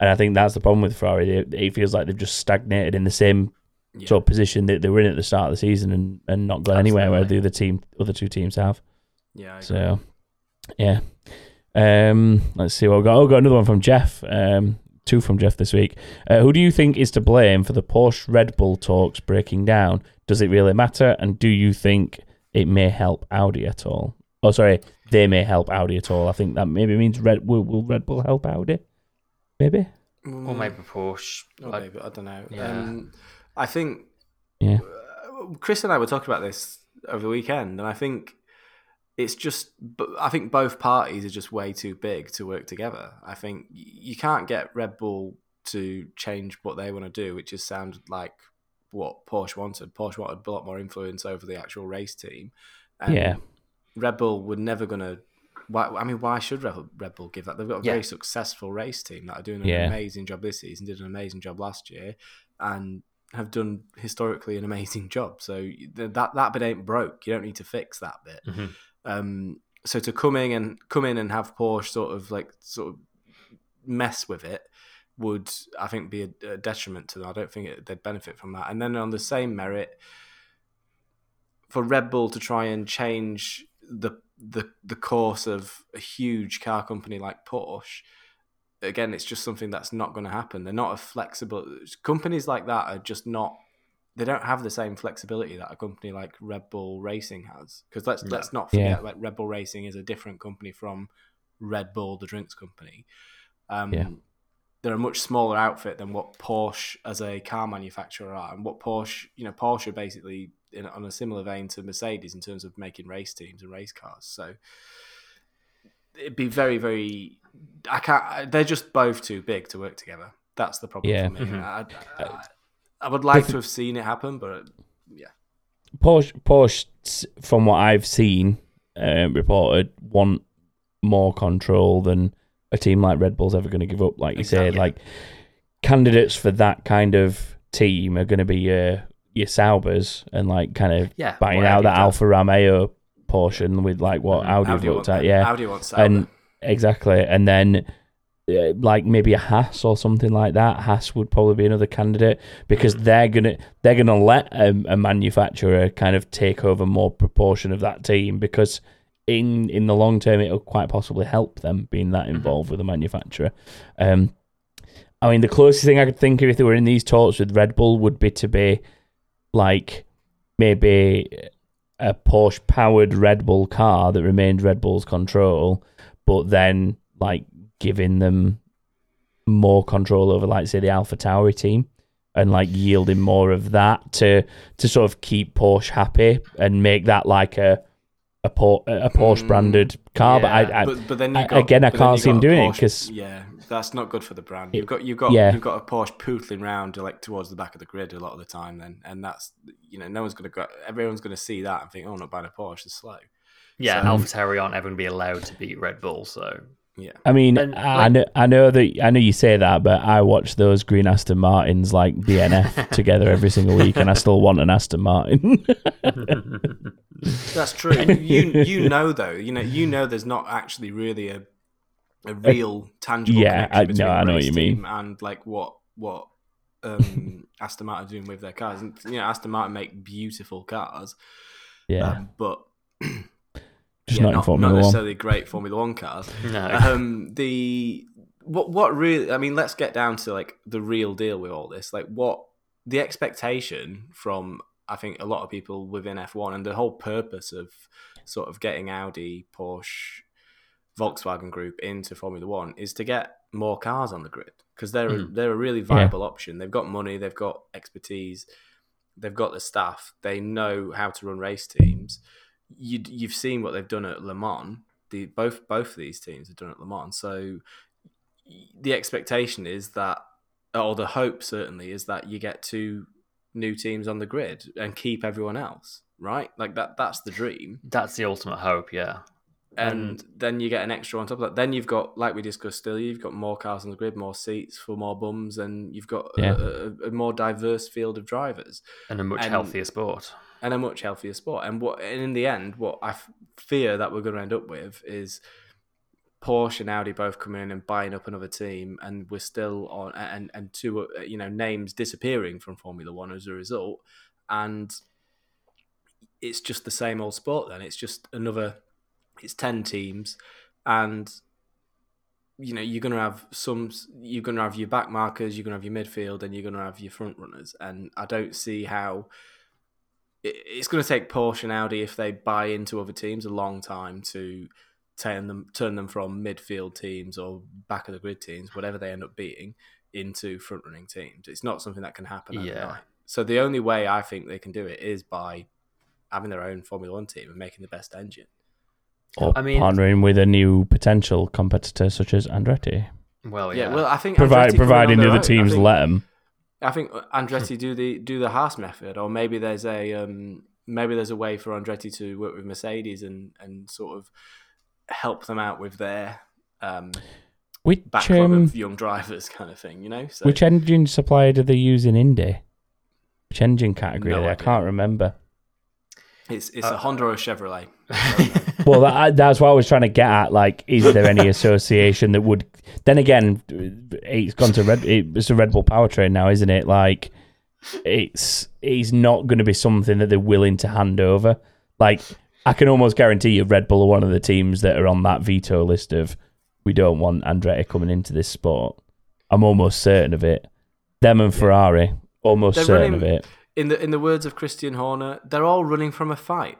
And I think that's the problem with Ferrari. They, it feels like they've just stagnated in the same Yeah. sort of position that they were in at the start of the season and, and not gone anywhere where the other team, other two teams have. Yeah, I agree. So, yeah. Um, let's see what we got. Oh, we got another one from Jeff. Um, two from Jeff this week. Uh, who do you think is to blame for the Porsche Red Bull talks breaking down? Does it really matter? And do you think it may help Audi at all? Oh, sorry, they may help Audi at all. I think that maybe means Red will, will Red Bull help Audi? Maybe. or maybe Porsche. or Like, maybe, I don't know. Yeah. Um, I think Yeah. uh, Chris and I were talking about this over the weekend, and I think it's just. I think both parties are just way too big to work together. I think you can't get Red Bull to change what they want to do, which just sounded like what Porsche wanted. Porsche wanted a lot more influence over the actual race team. And Yeah. Red Bull were never going to. Why, I mean, why should Red Bull, give that? They've got a Yeah. very successful race team that are doing an Yeah. amazing job this season, did an amazing job last year, and have done historically an amazing [laughs] job. So that that bit ain't broke. You don't need to fix that bit. Mhm. Um, so to come in and come in and have Porsche sort of like sort of mess with it would I think be a, a detriment to them. I don't think it, they'd benefit from that. And then on the same merit, for Red Bull to try and change the the the course of a huge car company like Porsche, again, it's just something that's not going to happen. They're not a flexible companies like that are just not. They don't have the same flexibility that a company like Red Bull Racing has. Because let's No. let's not forget, Yeah. like Red Bull Racing is a different company from Red Bull, the drinks company. Um, Yeah. They're a much smaller outfit than what Porsche as a car manufacturer are, and what Porsche, you know, Porsche are basically in, on a similar vein to Mercedes in terms of making race teams and race cars. So it'd be very, very. I can't. They're just both too big to work together. That's the problem Yeah. for me. Mhm. I, I, I would like to have seen it happen, but yeah, Porsche, Porsche, from what I've seen uh, reported, want more control than a team like Red Bull's ever going to give up. Like you Exactly. said, like candidates for that kind of team are going to be your your Saubers and like kind of Yeah, buying out that Alfa Romeo portion with like what Mhm. Audi Audi looked at. Yeah, Audi wants Sauber. and exactly, and then like maybe a Haas or something like that. Haas would probably be another candidate because they're gonna they're gonna let a, a manufacturer kind of take over more proportion of that team because in in the long term it'll quite possibly help them being that involved with a manufacturer. Um, I mean, the closest thing I could think of if they were in these talks with Red Bull would be to be like maybe a Porsche powered Red Bull car that remained Red Bull's control, but then like giving them more control over, like say, the Alpha Tauri team, and like yielding more of that to to sort of keep Porsche happy and make that like a a, Por- a Porsche mm, branded car. but I, I but, but then you I- got, again, I but then can't you see him got a doing it 'cause- yeah, that's not good for the brand. You've got you've got Yeah. you've got a Porsche pootling round like towards the back of the grid a lot of the time. Then and that's you know no one's gonna go. Everyone's gonna see that and think, oh, not buying a Porsche is slow. Yeah, So- Alpha Tauri aren't ever going to be allowed to beat Red Bull, so Yeah, I mean, And, I like- know, I know that I know you say that, but I watch those green Aston Martins like DNF [laughs] together every single week, and I still want an Aston Martin. [laughs] that's true. you you know though, you know you know there's not actually really a a real tangible yeah, connection I- between no, I the know what you mean. team and like what what um, [laughs] Aston Martin are doing with their cars. And you know, Aston Martin make beautiful cars, yeah, um, but [clears throat] just yeah, not in Formula One. necessarily great Formula One cars. no. [laughs] Um, the what what really? I mean, let's get down to like the real deal with all this. Like, what the expectation from I think a lot of people within F one and the whole purpose of sort of getting Audi, Porsche, Volkswagen Group into Formula One is to get more cars on the grid because they're a, Mm. they're a really viable option. They've got money, they've got expertise, they've got the staff, they know how to run race teams. You you've seen what they've done at Le Mans. The both both of these teams have done at Le Mans. So the expectation is that, or the hope certainly is that you get two new teams on the grid and keep everyone else right. Like that that's the dream That's the ultimate hope, yeah. And then you get an extra on top of that. Then you've got, like we discussed still, you've got more cars on the grid, more seats for more bums, and you've got Yeah. a, a, more diverse field of drivers And a much And- healthier sport. and a much healthier sport. And what, and in the end, what I f- fear that we're going to end up with is Porsche and Audi both coming in and buying up another team, and we're still on, and and two, uh, you know, names disappearing from Formula One as a result, and it's just the same old sport. Then it's just another, it's ten teams, and you know you're going to have some, you're going to have your back markers, you're going to have your midfield, and you're going to have your front runners, and I don't see how it's going to take Porsche and Audi if they buy into other teams a long time to turn them turn them from midfield teams or back of the grid teams, whatever they end up being, into front running teams. It's not something that can happen overnight. Yeah. So the only way I think they can do it is by having their own Formula One team and making the best engine. Or I mean- partnering with a new potential competitor such as Andretti, Well, Yeah, yeah. well, I think Provide, Andretti come in providing the other own. Teams think- let them. I think Andretti do the do the Haas method, or maybe there's a um, maybe there's a way for Andretti to work with Mercedes and and sort of help them out with their um, Which backlog um, of young drivers, [laughs] kind of thing. You know, so which engine supplier do they use in Indy? Which engine category? No? I can't remember. It's it's Uh, a Honda or a Chevrolet. [laughs] well, that, that's what I was trying to get at. Like, is there any association that would? Then again, it's gone to Red. It's a Red Bull powertrain now, isn't it? Like, it's it's not going to be something that they're willing to hand over. Like, I can almost guarantee you, Red Bull are one of the teams that are on that veto list of we don't want Andretti coming into this sport. I'm almost certain of it. Them and Ferrari, almost They're certain running- of it. In the in the words of Christian Horner, they're all running from a fight.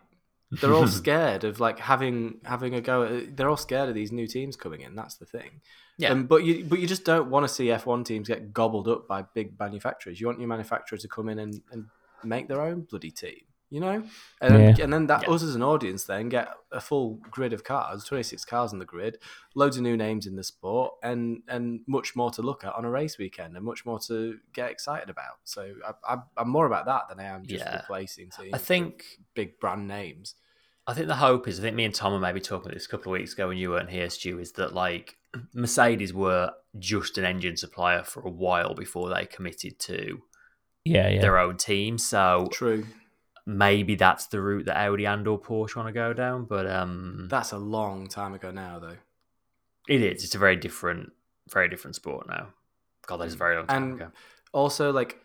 They're all [laughs] scared of like having having a go. At, they're all scared of these new teams coming in. That's the thing. Yeah. Um, but you but you just don't want to see F one teams get gobbled up by big manufacturers. You want your manufacturer to come in and, and make their own bloody team. You know, and then, Yeah. and then that Yeah. us as an audience then get a full grid of cars, twenty six cars on the grid, loads of new names in the sport, and and much more to look at on a race weekend, and much more to get excited about. So I, I, I'm more about that than I am just Yeah. replacing teams. I with think big brand names. I think the hope is, I think me and Tom were maybe talking about this a couple of weeks ago when you weren't here, Stu, is that like [clears throat] Mercedes were just an engine supplier for a while before they committed to Yeah, yeah. their own team. So True. Maybe that's the route that Audi and or Porsche want to go down. But um, That's a long time ago now, though. it is. It's a very different very different sport now. God, that is a very long time And ago. also, like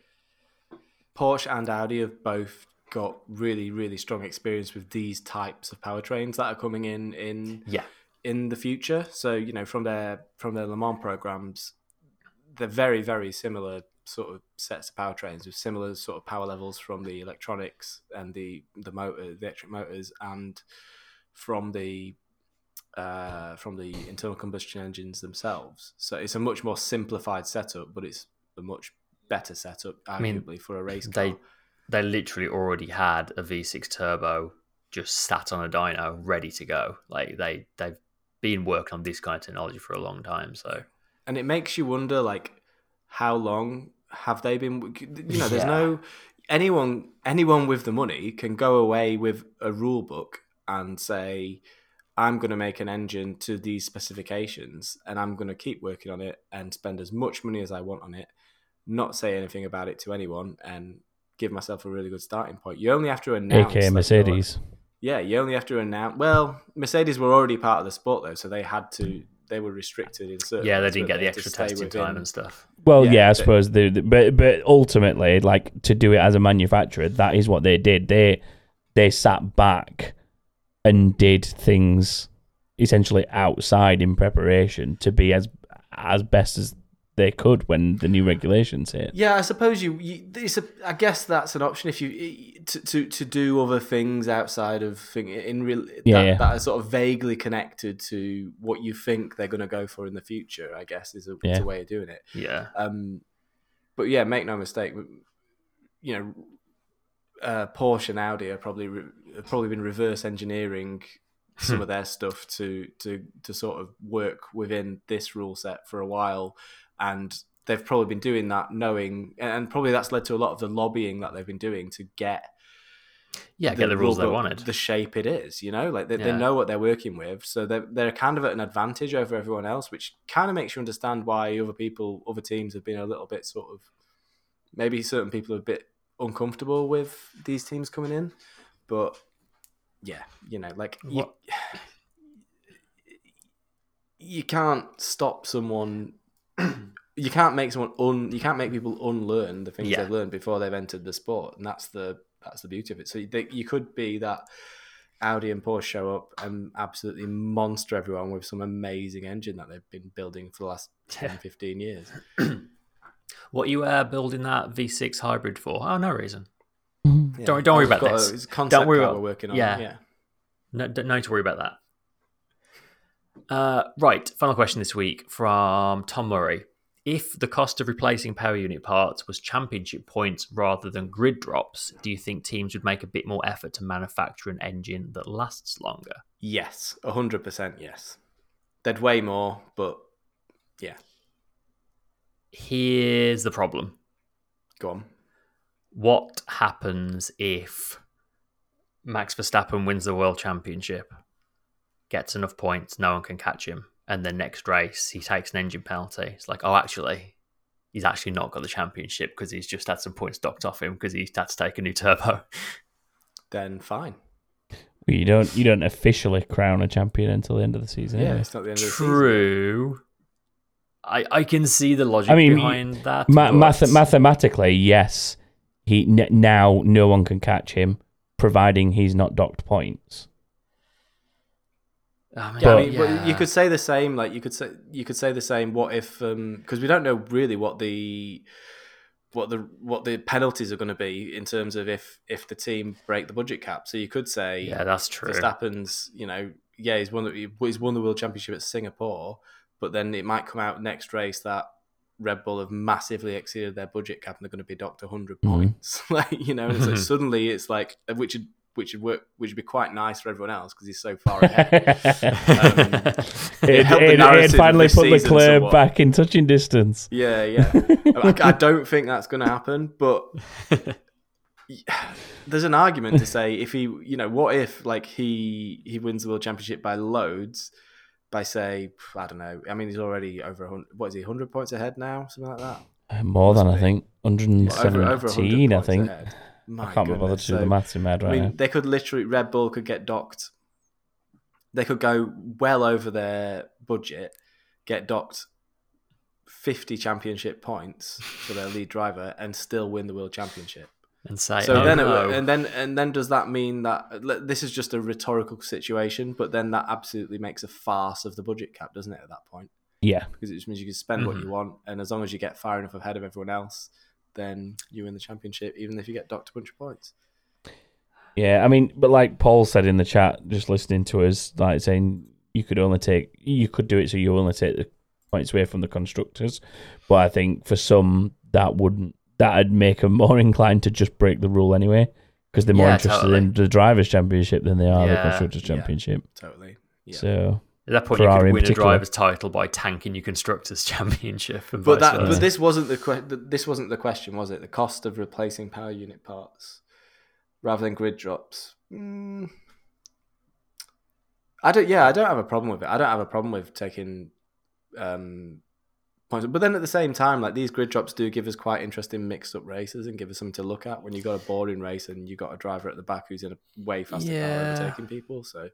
Porsche and Audi have both got really, really strong experience with these types of powertrains that are coming in in Yeah, in the future. So you know, from their from their Le Mans programs, they're very, very similar sort of sets of powertrains with similar sort of power levels from the electronics and the the motor, the electric motors, and from the uh, from the internal combustion engines themselves. So it's a much more simplified setup, but it's a much better setup, arguably, mean, for a race car. they they literally already had a V6 turbo just sat on a dyno ready to go. Like they they've been working on this kind of technology for a long time. So and it makes you wonder like how long have they been you know there's Yeah. no anyone anyone with the money can go away with a rule book and say i'm going to make an engine to these specifications and i'm going to keep working on it and spend as much money as i want on it not say anything about it to anyone and give myself a really good starting point you only have to announce aka Mercedes. yeah, you only have to announce. Well, Mercedes were already part of the sport though, so they had to. They were restricted in certain. yeah, they didn't but get the extra testing within- time and stuff. Well, Yeah, yeah, I suppose the, the- but but ultimately, like to do it as a manufacturer, that is what they did. They they sat back and did things essentially outside in preparation to be as as best as they could when the new regulations hit. Yeah, I suppose you. you it's a, I guess that's an option if you to, to to do other things outside of thing in real Yeah, that, yeah. that are sort of vaguely connected to what you think they're going to go for in the future. I guess is a, is Yeah. a way of doing it. Yeah, Um, but yeah, make no mistake. You know, uh, Porsche and Audi are probably re- have probably been reverse engineering some hmm. of their stuff to to to sort of work within this rule set for a while, and they've probably been doing that knowing, and probably that's led to a lot of the lobbying that they've been doing to get yeah, get the rule rules they wanted. the shape it is. You know, like they, they know what they're working with, so they're they're kind of at an advantage over everyone else, which kind of makes you understand why other people, other teams have been a little bit sort of maybe certain people are a bit uncomfortable with these teams coming in, but yeah, you know, like you, What- you can't stop someone. [clears throat] You can't make someone un. You can't make people unlearn the things Yeah. they've learned before they've entered the sport, and that's the that's the beauty of it. So they, you could be that Audi and Porsche show up and absolutely monster everyone with some amazing engine that they've been building for the last [laughs] 10, Yeah. 15 years. [clears throat] What you uh, building that V6 hybrid for? Oh, no reason. Yeah. Don't- don't worry about got a- this. a concept Don't worry car about- we're working on. yeah. Yeah. No, d- no need to worry about that. Uh, right, final question this week from Tom Murray. If the cost of replacing power unit parts was championship points rather than grid drops, do you think teams would make a bit more effort to manufacture an engine that lasts longer? Yes, 100% yes. They'd weigh more, but yeah, Here's the problem. go on. What happens if Max Verstappen wins the world championship, gets enough points, no one can catch him, and then next race he takes an engine penalty? It's like, oh, actually, he's actually not got the championship because he's just had some points docked off him because he's had to take a new turbo. [laughs] Then fine. Well, you don't you don't officially crown a champion until the end of the season. Yeah, anyway. it's not the end of the season. True. I, I can see the logic I mean, behind that. Ma- but- math- mathematically, yes. He n- now no one can catch him, providing he's not docked points. I mean, Yeah, I But- mean, but you could say the same. Like you could say you could say the same. What if? Um, because we don't know really what the what the what the penalties are going to be in terms of if if the team break the budget cap. So you could say, yeah, that's true. Verstappen's, you know, yeah, he's won the he's won the world championship at Singapore, but then it might come out next race that Red Bull have massively exceeded their budget cap and they're going to be docked 100 Mhm. points. [laughs] like you know, and it's like suddenly it's like which would which would work, which would be quite nice for everyone else because he's so far ahead. [laughs] it, it it, it finally put the club somewhat. back in touching distance. yeah, yeah. I, I don't think that's going to happen, but [laughs] there's an argument to say if he, you know, what if like he he wins the world championship by loads, by say I don't know. I mean, he's already over hundred. What is he? Hundred points ahead now, something like that. Uh, More than I think, Over, 117, I think. My I can't be bothered goodness. to do the maths in my head I mean, now. they could literally Red Bull could get docked. They could go well over their budget, get docked 50 championship points for their lead driver and still win the world championship. And say, So oh, then, no. it, and then, and then, does that mean that this is just a rhetorical situation? But then that absolutely makes a farce of the budget cap, doesn't it? At that point, Yeah. because it just means you can spend what Mhm. you want, and as long as you get far enough ahead of everyone else, then you win the championship, even if you get docked a bunch of points. Yeah, I mean, but like Paul said in the chat, just listening to us, like saying you could only take, you could do it so you only take the points away from the constructors. But I think for some, that wouldn't, that'd make them more [laughs] inclined to just break the rule anyway, because they're more Yeah, interested totally. in the drivers' championship than they are the Yeah, constructors' yeah. championship. Totally. Yeah. So At that point, you could win a driver's title by tanking your constructors' [laughs] championship. And but that, but this wasn't the que- this wasn't the question, was it? The cost of replacing power unit parts rather than grid drops. Mm. I don't. Yeah, I don't have a problem with it. I don't have a problem with taking um, points. But then at the same time, like these grid drops do give us quite interesting mixed up races and give us something to look at when you've got a boring race and you've got a driver at the back who's in a way faster Yeah. car overtaking people. So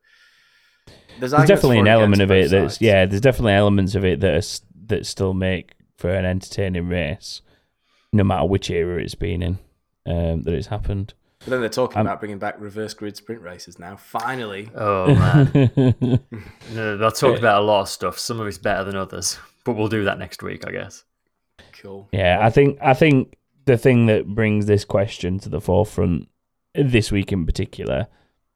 there's, there's definitely an element of it both that's sides. yeah. There's definitely elements of it that are, that still make for an entertaining race, no matter which era it's been in um, that it's happened. But then they're talking Um, about bringing back reverse grid sprint races now. Finally, Oh man, [laughs] [laughs] no, they'll talk about a lot of stuff. Some of it's better than others, but we'll do that next week, I guess. cool. Yeah, I think I think the thing that brings this question to the forefront this week in particular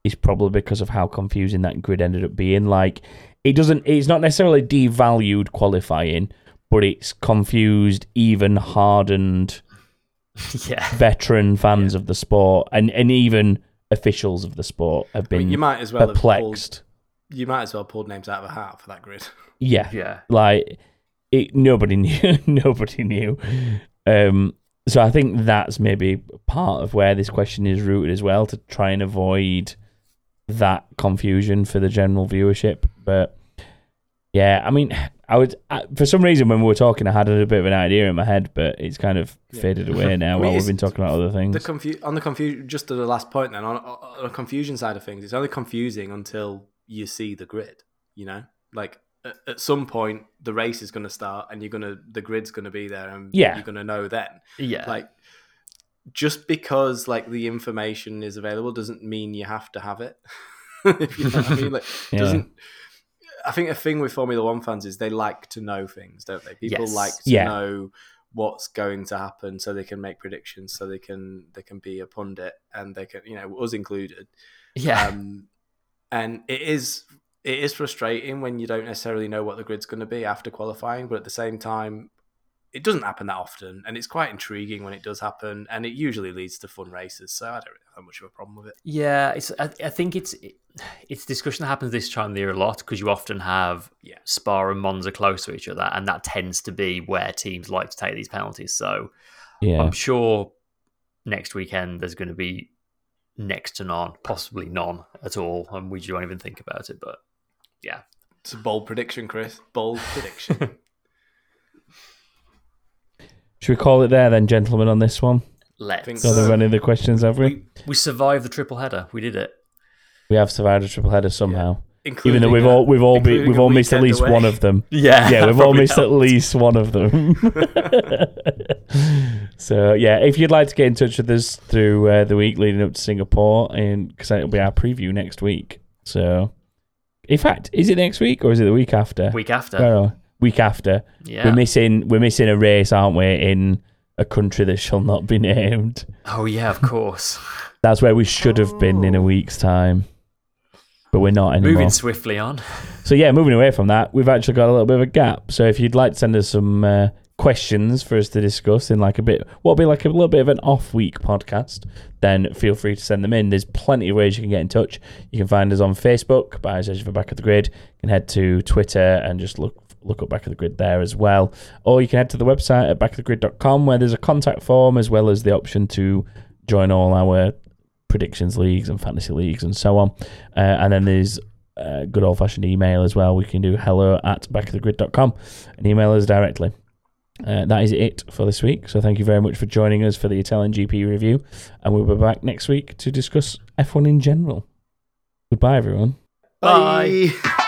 is probably because of how confusing that grid ended up being. Like it doesn't it's not necessarily devalued qualifying, but it's confused even hardened [laughs] yeah, veteran fans of the sport and, and even officials of the sport have I mean, been you might as well have pulled, perplexed. you might as well pulled names out of a hat for that grid. Yeah. yeah. like it nobody [laughs] knew nobody knew um so i think that's maybe part of where this question is rooted as well to try and avoid that confusion for the general viewership but yeah i mean i would I, for some reason when we were talking i had a bit of an idea in my head but it's kind of Yeah. faded away [laughs] now I mean, while we've been talking about other things The confu- on the confusion, just to the last point, then on, on the confusion side of things, it's only confusing until you see the grid. You know, like at, at some point the race is going to start, and you're gonna the grid's going to be there, and Yeah. you're going to know then. Yeah. Like just because like the information is available doesn't mean you have to have it. [laughs] you know I mean, like [laughs] Yeah. doesn't. I think a thing with Formula One fans is they like to know things, don't they? People Yes. like to Yeah. know what's going to happen so they can make predictions, so they can they can be a pundit and they can you know us included. yeah. Um, and it is it is frustrating when you don't necessarily know what the grid's going to be after qualifying, but at the same time, it doesn't happen that often, and it's quite intriguing when it does happen, and it usually leads to fun races. So I don't really have much of a problem with it. Yeah, it's. I, I think it's it's discussion that happens this time of the year a lot because you often have Yeah. Spa and Monza close to each other, and that tends to be where teams like to take these penalties. So yeah I'm sure next weekend there's going to be next to none, possibly none at all, and we don't even think about it. But yeah, It's a bold prediction, Chris. Bold prediction. [laughs] should we call it there then gentlemen on this one let's. Think so are there any other questions have we we, We survived the triple header. We did it. we have survived a triple header somehow including even though we've a- all we've all been, including we've all missed at least away. one of them. [laughs] Yeah, Yeah, we've all probably missed at least one of them. [laughs] so yeah, if you'd like to get in touch with us through uh, the week leading up to Singapore, and because it'll be our preview next week. So, in fact, is it next week or is it the week after? week after. Week after. yeah. We're missing we're missing a race, aren't we? In a country that shall not be [laughs] named. oh yeah, of course. [laughs] That's where we should have been in a week's time, but we're not anymore. Moving swiftly on. So yeah, moving away from that, we've actually got a little bit of a gap. So if you'd like to send us some uh, questions for us to discuss in like a bit, what'll be like a little bit of an off-week podcast, then feel free to send them in. There's plenty of ways you can get in touch. You can find us on Facebook by searching for Back of the Grid. You can head to Twitter and just look look up Back of the Grid there as well. Or you can head to the website at backofthegrid.com where there's a contact form as well as the option to join all our predictions leagues and fantasy leagues and so on. Uh, and then there's uh, good old fashioned email as well. We can do hello at backofthegrid.com and email us directly. Uh, that is it for this week. So thank you very much for joining us for the Italian GP review. And we'll be back next week to discuss F1 in general. Goodbye, everyone. Bye.